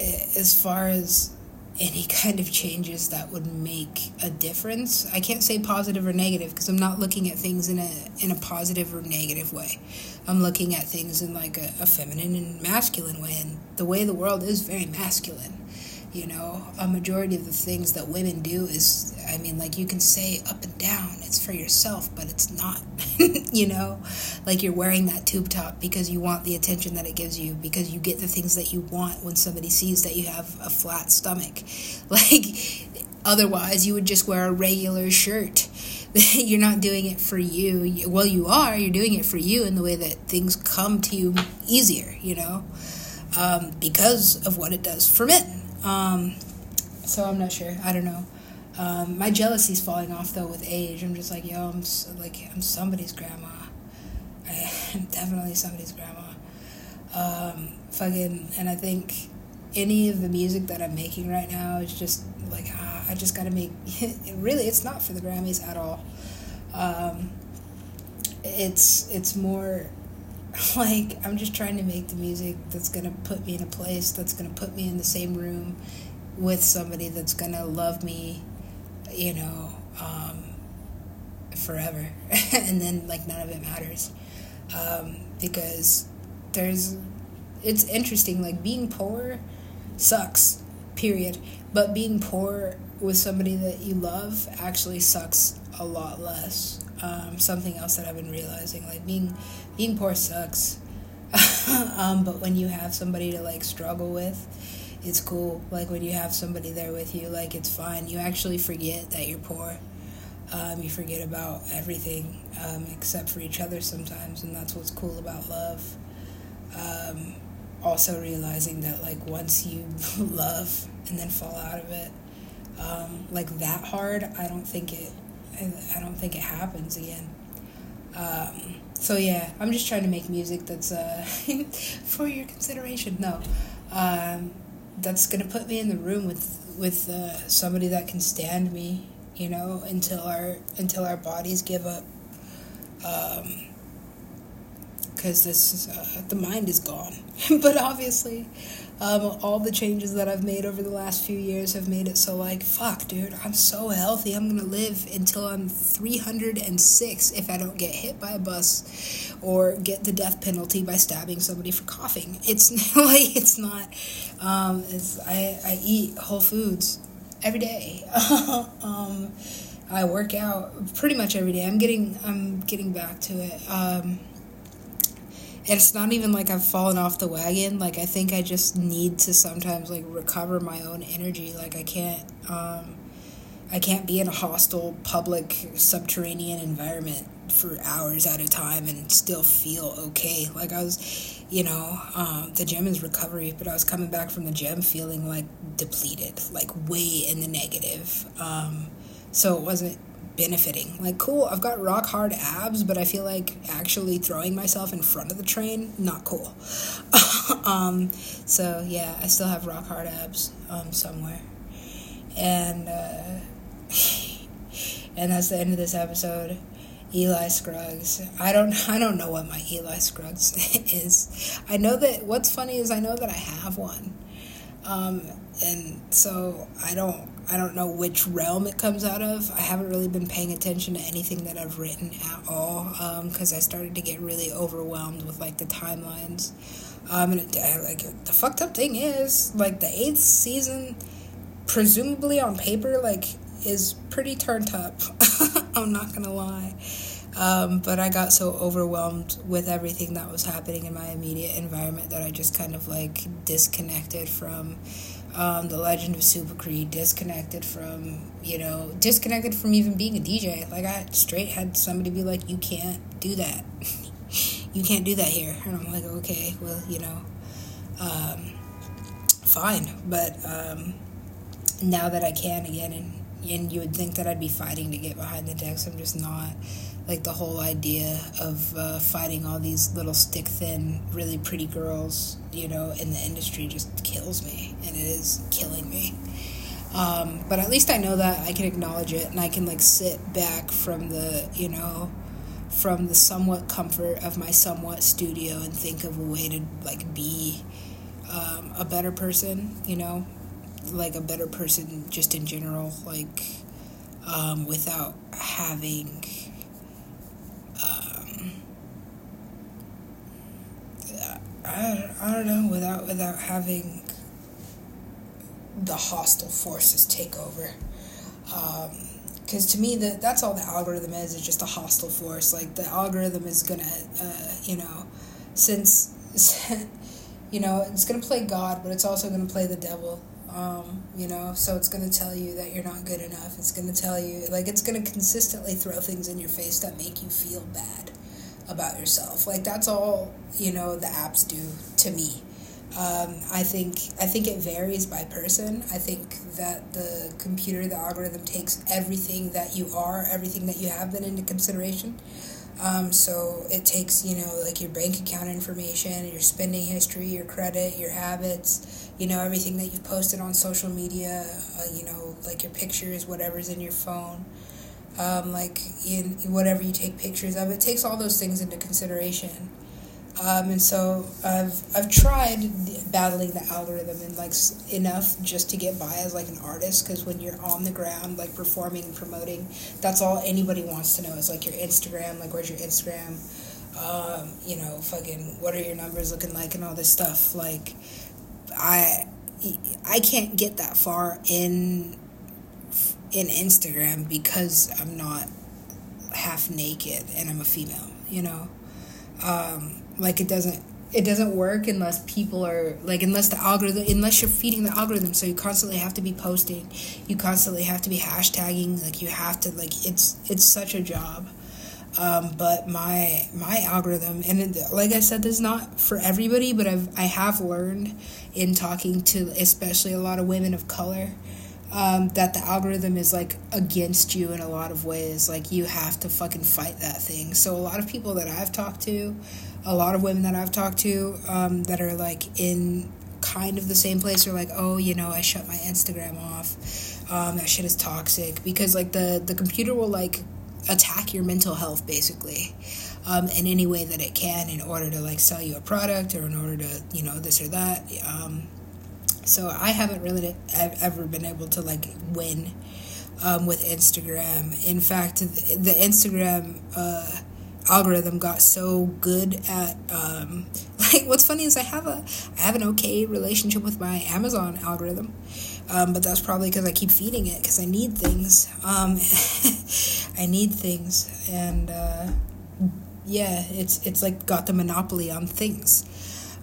as far as any kind of changes that would make a difference. I can't say positive or negative because I'm not looking at things in a in a positive or negative way. I'm looking at things in like a, a feminine and masculine way, and the way the world is very masculine. You know, a majority of the things that women do is, I mean, like you can say up and down, it's for yourself, but it's not. *laughs* you know, like you're wearing that tube top because you want the attention that it gives you, because you get the things that you want when somebody sees that you have a flat stomach. *laughs* Like, otherwise, you would just wear a regular shirt. *laughs* you're not doing it for you. Well, you are. You're doing it for you in the way that things come to you easier, you know, um, because of what it does for men um, so I'm not sure. I don't know. Um, my jealousy's falling off though with age. I'm just like, yo, I'm so, like I'm somebody's grandma. I *laughs* am definitely somebody's grandma. Um, fucking, and I think any of the music that I'm making right now is just like ah, I just gotta make. It *laughs* really, it's not for the Grammys at all. Um, it's it's more *laughs* like I'm just trying to make the music that's gonna put me in a place that's gonna put me in the same room with somebody that's gonna love me, you know, um, forever, *laughs* and then like none of it matters, um, because there's, it's interesting. Like being poor, sucks, period. But being poor with somebody that you love actually sucks a lot less. Um, something else that I've been realizing, like being being poor sucks. *laughs* um, but when you have somebody to like struggle with, it's cool. Like when you have somebody there with you, like it's fine. You actually forget that you're poor. Um, you forget about everything um, except for each other sometimes, and that's what's cool about love. Um, also realizing that like once you *laughs* love and then fall out of it, um, like that hard, I don't think it. I don't think it happens again. Um, so yeah, I'm just trying to make music that's uh, *laughs* for your consideration. No, um, that's gonna put me in the room with with uh, somebody that can stand me. You know, until our until our bodies give up. Um, because this uh, the mind is gone. *laughs* but obviously, um, all the changes that I've made over the last few years have made it so like, fuck, dude, I'm so healthy. I'm gonna live until I'm 306 if I don't get hit by a bus or get the death penalty by stabbing somebody for coughing. It's *laughs* like it's not. Um, it's I I eat whole foods every day. *laughs* um, I work out pretty much every day. I'm getting I'm getting back to it. Um, it's not even like I've fallen off the wagon. Like I think I just need to sometimes like recover my own energy. Like I can't um I can't be in a hostile public subterranean environment for hours at a time and still feel okay. Like I was, you know, um, the gym is recovery, but I was coming back from the gym feeling like depleted, like way in the negative. Um, so it wasn't benefiting. Like, cool, I've got rock hard abs, but I feel like actually throwing myself in front of the train, not cool. *laughs* um, so, yeah, I still have rock hard abs um, somewhere. And, uh, *laughs* and that's the end of this episode. Eli Scruggs. I don't I don't know what my Eli Scruggs *laughs* is. I know that what's funny is I know that I have one. Um, and so I don't I don't know which realm it comes out of. I haven't really been paying attention to anything that I've written at all because um, I started to get really overwhelmed with like the timelines. Um, and it, like the fucked up thing is like the eighth season, presumably on paper, like is pretty turned up. *laughs* I'm not gonna lie. Um, but I got so overwhelmed with everything that was happening in my immediate environment that I just kind of like disconnected from um, the Legend of Super Creed, disconnected from you know, disconnected from even being a DJ. Like I straight had somebody be like, "You can't do that. *laughs* you can't do that here," and I'm like, "Okay, well, you know, um, fine." But um, now that I can again, and and you would think that I'd be fighting to get behind the decks, I'm just not like the whole idea of uh, fighting all these little stick thin, really pretty girls, you know, in the industry just kills me, and it is killing me. Um, but at least I know that I can acknowledge it, and I can like sit back from the, you know, from the somewhat comfort of my somewhat studio and think of a way to like be um, a better person, you know, like a better person just in general, like um, without having I, I don't know without without having the hostile forces take over. Because um, to me that that's all the algorithm is is just a hostile force. Like the algorithm is gonna uh, you know since *laughs* you know it's gonna play god but it's also gonna play the devil. Um, you know so it's gonna tell you that you're not good enough. It's gonna tell you like it's gonna consistently throw things in your face that make you feel bad about yourself. Like that's all you know the apps do to me. Um, I think I think it varies by person. I think that the computer, the algorithm takes everything that you are, everything that you have been into consideration. Um, so it takes you know like your bank account information, your spending history, your credit, your habits, you know everything that you've posted on social media, uh, you know like your pictures, whatever's in your phone um, like in whatever you take pictures of. It takes all those things into consideration. Um, and so I've I've tried battling the algorithm and like enough just to get by as like an artist because when you're on the ground like performing and promoting, that's all anybody wants to know is like your Instagram, like where's your Instagram, um, you know, fucking what are your numbers looking like and all this stuff. Like I I can't get that far in in Instagram because I'm not half naked and I'm a female, you know? Um, like it doesn't it doesn't work unless people are like unless the algorithm unless you're feeding the algorithm. So you constantly have to be posting. You constantly have to be hashtagging. Like you have to like it's it's such a job. Um, but my my algorithm and it, like i said this is not for everybody but i've i have learned in talking to especially a lot of women of color um, that the algorithm is like against you in a lot of ways. Like you have to fucking fight that thing. So a lot of people that I've talked to, a lot of women that I've talked to, um, that are like in kind of the same place are like, oh, you know, I shut my Instagram off. Um, that shit is toxic because like the the computer will like attack your mental health basically. Um, in any way that it can in order to like sell you a product or in order to you know this or that um, so I haven't really ever been able to like win um, with Instagram. In fact, the Instagram uh, algorithm got so good at um, *laughs* like what's funny is I have a I have an okay relationship with my Amazon algorithm. Um, but that's probably because I keep feeding it because I need things. Um, *laughs* I need things, and uh, yeah, it's it's like got the monopoly on things.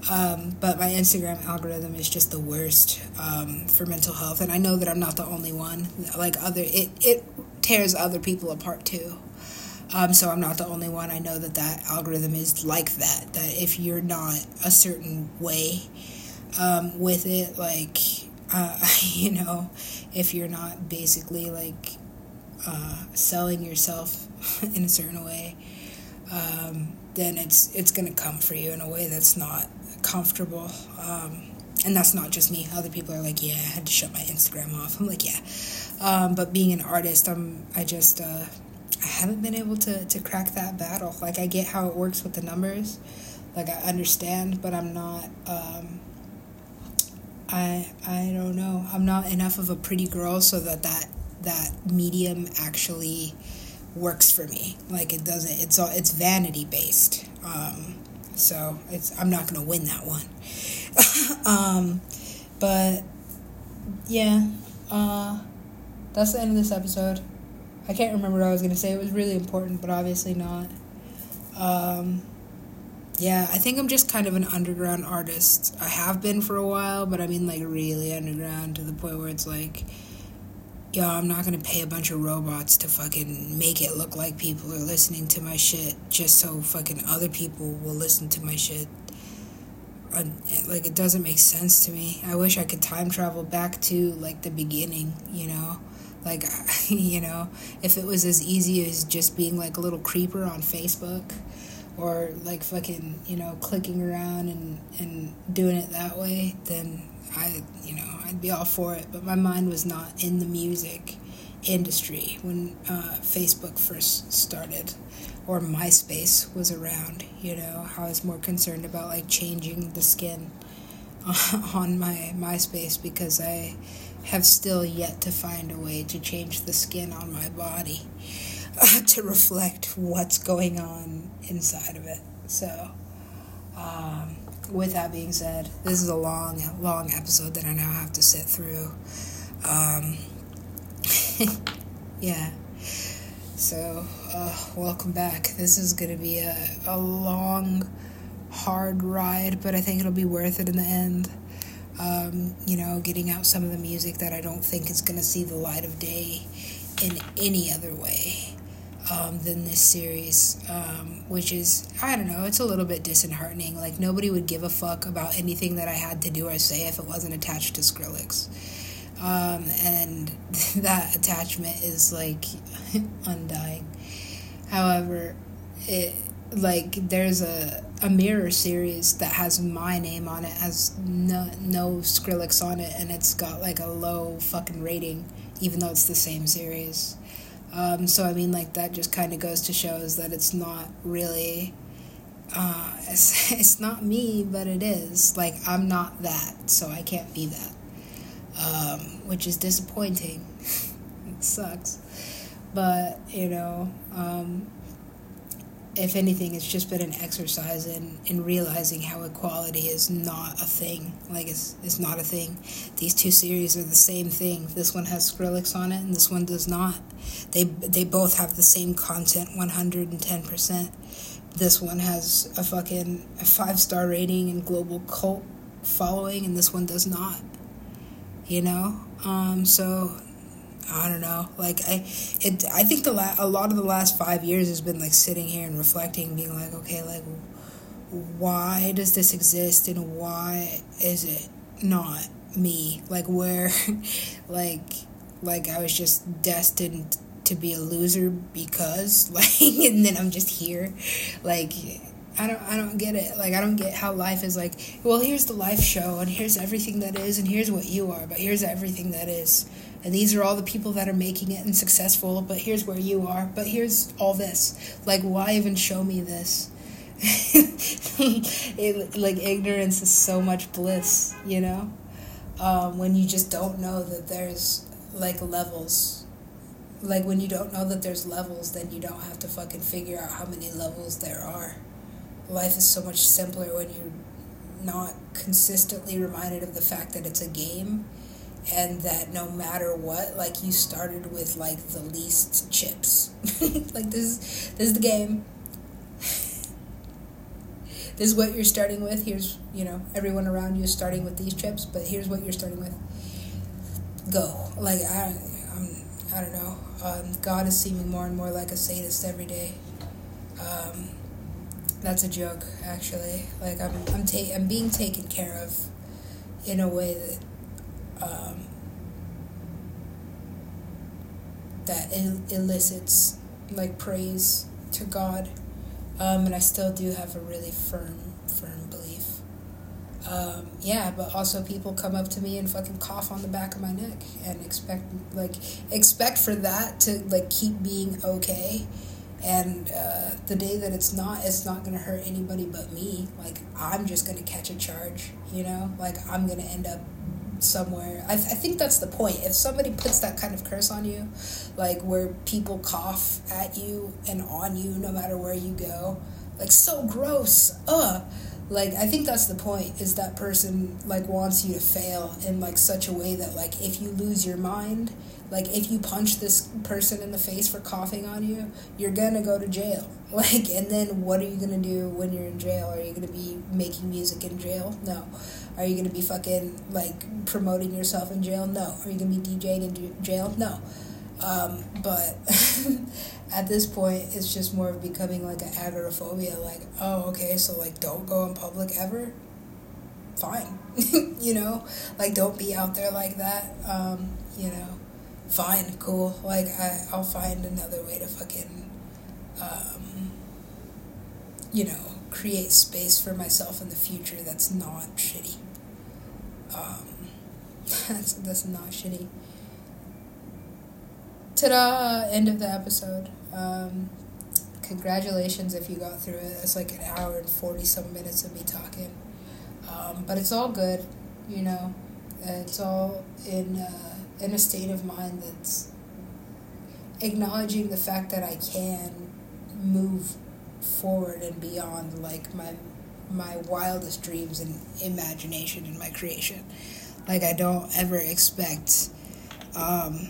Um, but my Instagram algorithm is just the worst um, for mental health, and I know that I'm not the only one. Like other, it it tears other people apart too. Um, so I'm not the only one. I know that that algorithm is like that. That if you're not a certain way um, with it, like uh, *laughs* you know, if you're not basically like uh, selling yourself *laughs* in a certain way, um, then it's it's gonna come for you in a way that's not comfortable. Um, and that's not just me. Other people are like, yeah, I had to shut my Instagram off. I'm like, yeah. Um, but being an artist, I'm, I just, uh, I haven't been able to, to crack that battle. Like, I get how it works with the numbers. Like, I understand, but I'm not, um, I I don't know. I'm not enough of a pretty girl so that that that medium actually works for me. Like it doesn't. It's all. It's vanity based. Um, so it's. I'm not gonna win that one. *laughs* um, but yeah. Uh, that's the end of this episode. I can't remember what I was gonna say. It was really important, but obviously not. Um, yeah, I think I'm just kind of an underground artist. I have been for a while, but I mean like really underground to the point where it's like yo, I'm not gonna pay a bunch of robots to fucking make it look like people are listening to my shit just so fucking other people will listen to my shit. Like, it doesn't make sense to me. I wish I could time travel back to, like, the beginning, you know? Like, *laughs* you know, if it was as easy as just being, like, a little creeper on Facebook or, like, fucking, you know, clicking around and, and doing it that way, then I, you know, I'd be all for it. But my mind was not in the music industry when uh, Facebook first started or MySpace was around. You know, I was more concerned about like changing the skin *laughs* on my MySpace because I have still yet to find a way to change the skin on my body uh, *laughs* to reflect what's going on inside of it. So, um, with that being said, this is a long, long episode that I now have to sit through. Um, *laughs* yeah. So, uh, welcome back. This is going to be a, a long, hard ride, but I think it'll be worth it in the end. Um, you know, getting out some of the music that I don't think is going to see the light of day in any other way um, than this series, um, which is, I don't know, it's a little bit disheartening. Like, nobody would give a fuck about anything that I had to do or say if it wasn't attached to Skrillex. Um, and *laughs* that attachment is, like, *laughs* undying. However, it, like, there's a, a mirror series that has my name on it, has no, no Skrillex on it, and it's got, like, a low fucking rating, even though it's the same series. Um, so I mean, like that just kind of goes to shows that it's not really, uh, *laughs* it's, it's not me, but it is. Like I'm not that, so I can't be that, um, which is disappointing. *laughs* it sucks, but you know, um, if anything, it's just been an exercise in, in realizing how equality is not a thing. Like, it's, it's not a thing. These two series are the same thing. This one has Skrillex on it, and this one does not. They, they both have the same content 110%. This one has a fucking a five star rating and global cult following, and this one does not. You know? Um, so I don't know. Like I, it. I think the la- a lot of the last five years has been like sitting here and reflecting, being like, okay, like, why does this exist and why is it not me? Like where, *laughs* like, like I was just destined to be a loser because *laughs* like, and then I'm just here, like. I don't I don't get it. Like I don't get how life is like, well, here's the life show and here's everything that is and here's what you are, but here's everything that is and these are all the people that are making it and successful but here's where you are. But here's all this. Like why even show me this? *laughs* It, like ignorance is so much bliss you know? Um, when you just don't know that there's like levels. Like when you don't know that there's levels then you don't have to fucking figure out how many levels there are. Life is so much simpler when you're not consistently reminded of the fact that it's a game and that no matter what, like you started with like the least chips. *laughs* like this, this is the game. *laughs* this is what you're starting with. Here's you know everyone around you is starting with these chips, but here's what you're starting with. Go like I, I'm, I don't know. Um, God is seeming more and more like a sadist every day. Um, that's a joke, actually. Like I'm, I'm, ta- I'm being taken care of in a way that um, that elicits like praise to God. Um, and I still do have a really firm, firm belief. Um, yeah, but also people come up to me and fucking cough on the back of my neck and expect like expect for that to like keep being okay. And uh, the day that it's not, it's not gonna hurt anybody but me. Like I'm just gonna catch a charge, you know. Like I'm gonna end up somewhere. I, th- I think that's the point. If somebody puts that kind of curse on you, like where people cough at you and on you no matter where you go, like so gross. Ugh. Like I think that's the point is that person like wants you to fail in like such a way that like if you lose your mind, like if you punch this person in the face for coughing on you, you're gonna go to jail. *laughs* Like and then what are you gonna do when you're in jail? Are you gonna be making music in jail? No. Are you gonna be fucking like promoting yourself in jail? No. Are you gonna be DJing in jail? No. Um, but *laughs* at this point, it's just more of becoming like an agoraphobia. Like, oh, okay, so like don't go in public ever. Fine, *laughs* you know, like don't be out there like that. Um, you know, fine, cool. Like I, I'll find another way to fucking, um, you know, create space for myself in the future that's not shitty. Um, *laughs* that's that's not shitty ta-da end of the episode. Um, congratulations if you got through it. It's like an hour and 40 some minutes of me talking. Um, but it's all good you know. It's all in uh, in a state of mind that's acknowledging the fact that i can move forward and beyond like my my wildest dreams and imagination and my creation. Like i don't ever expect um,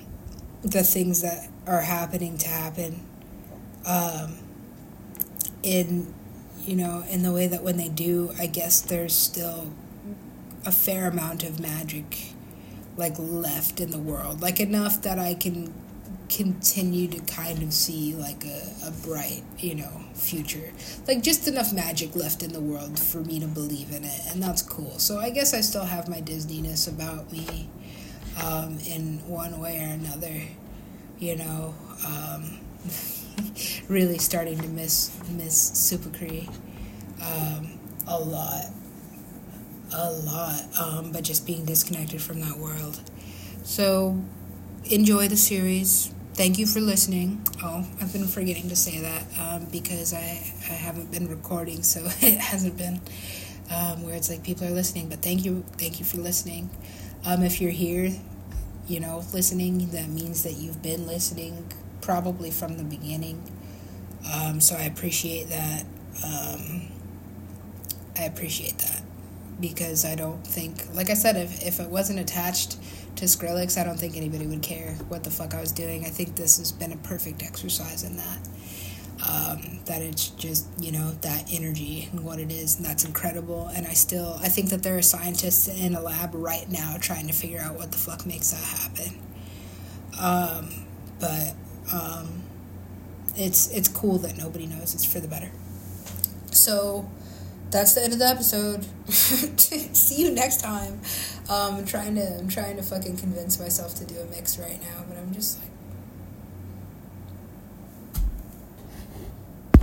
the things that are happening to happen um, in you know in the way that when they do i guess there's still a fair amount of magic like left in the world like enough that i can continue to kind of see like a, a bright you know future. Like just enough magic left in the world for me to believe in it and that's cool. So i guess i still have my disneyness about me um, in one way or another. You know, um, *laughs* really starting to miss miss Cree um, a lot, a lot. Um, but just being disconnected from that world. So enjoy the series. Thank you for listening. Oh, I've been forgetting to say that um, because I, I haven't been recording, so *laughs* it hasn't been um, where it's like people are listening. But thank you, thank you for listening. Um, if you're here, you know, listening, that means that you've been listening probably from the beginning. Um, so I appreciate that. Um, I appreciate that because I don't think, like I said, if, if it wasn't attached to Skrillex, I don't think anybody would care what the fuck I was doing. I think this has been a perfect exercise in that um, that it's just you know that energy and what it is and that's incredible. And i still i think that there are scientists in a lab right now trying to figure out what the fuck makes that happen. Um, but um, it's it's cool that nobody knows. It's for the better. So that's the end of the episode. *laughs* See you next time. Um, i'm trying to i'm trying to fucking convince myself to do a mix right now but i'm just like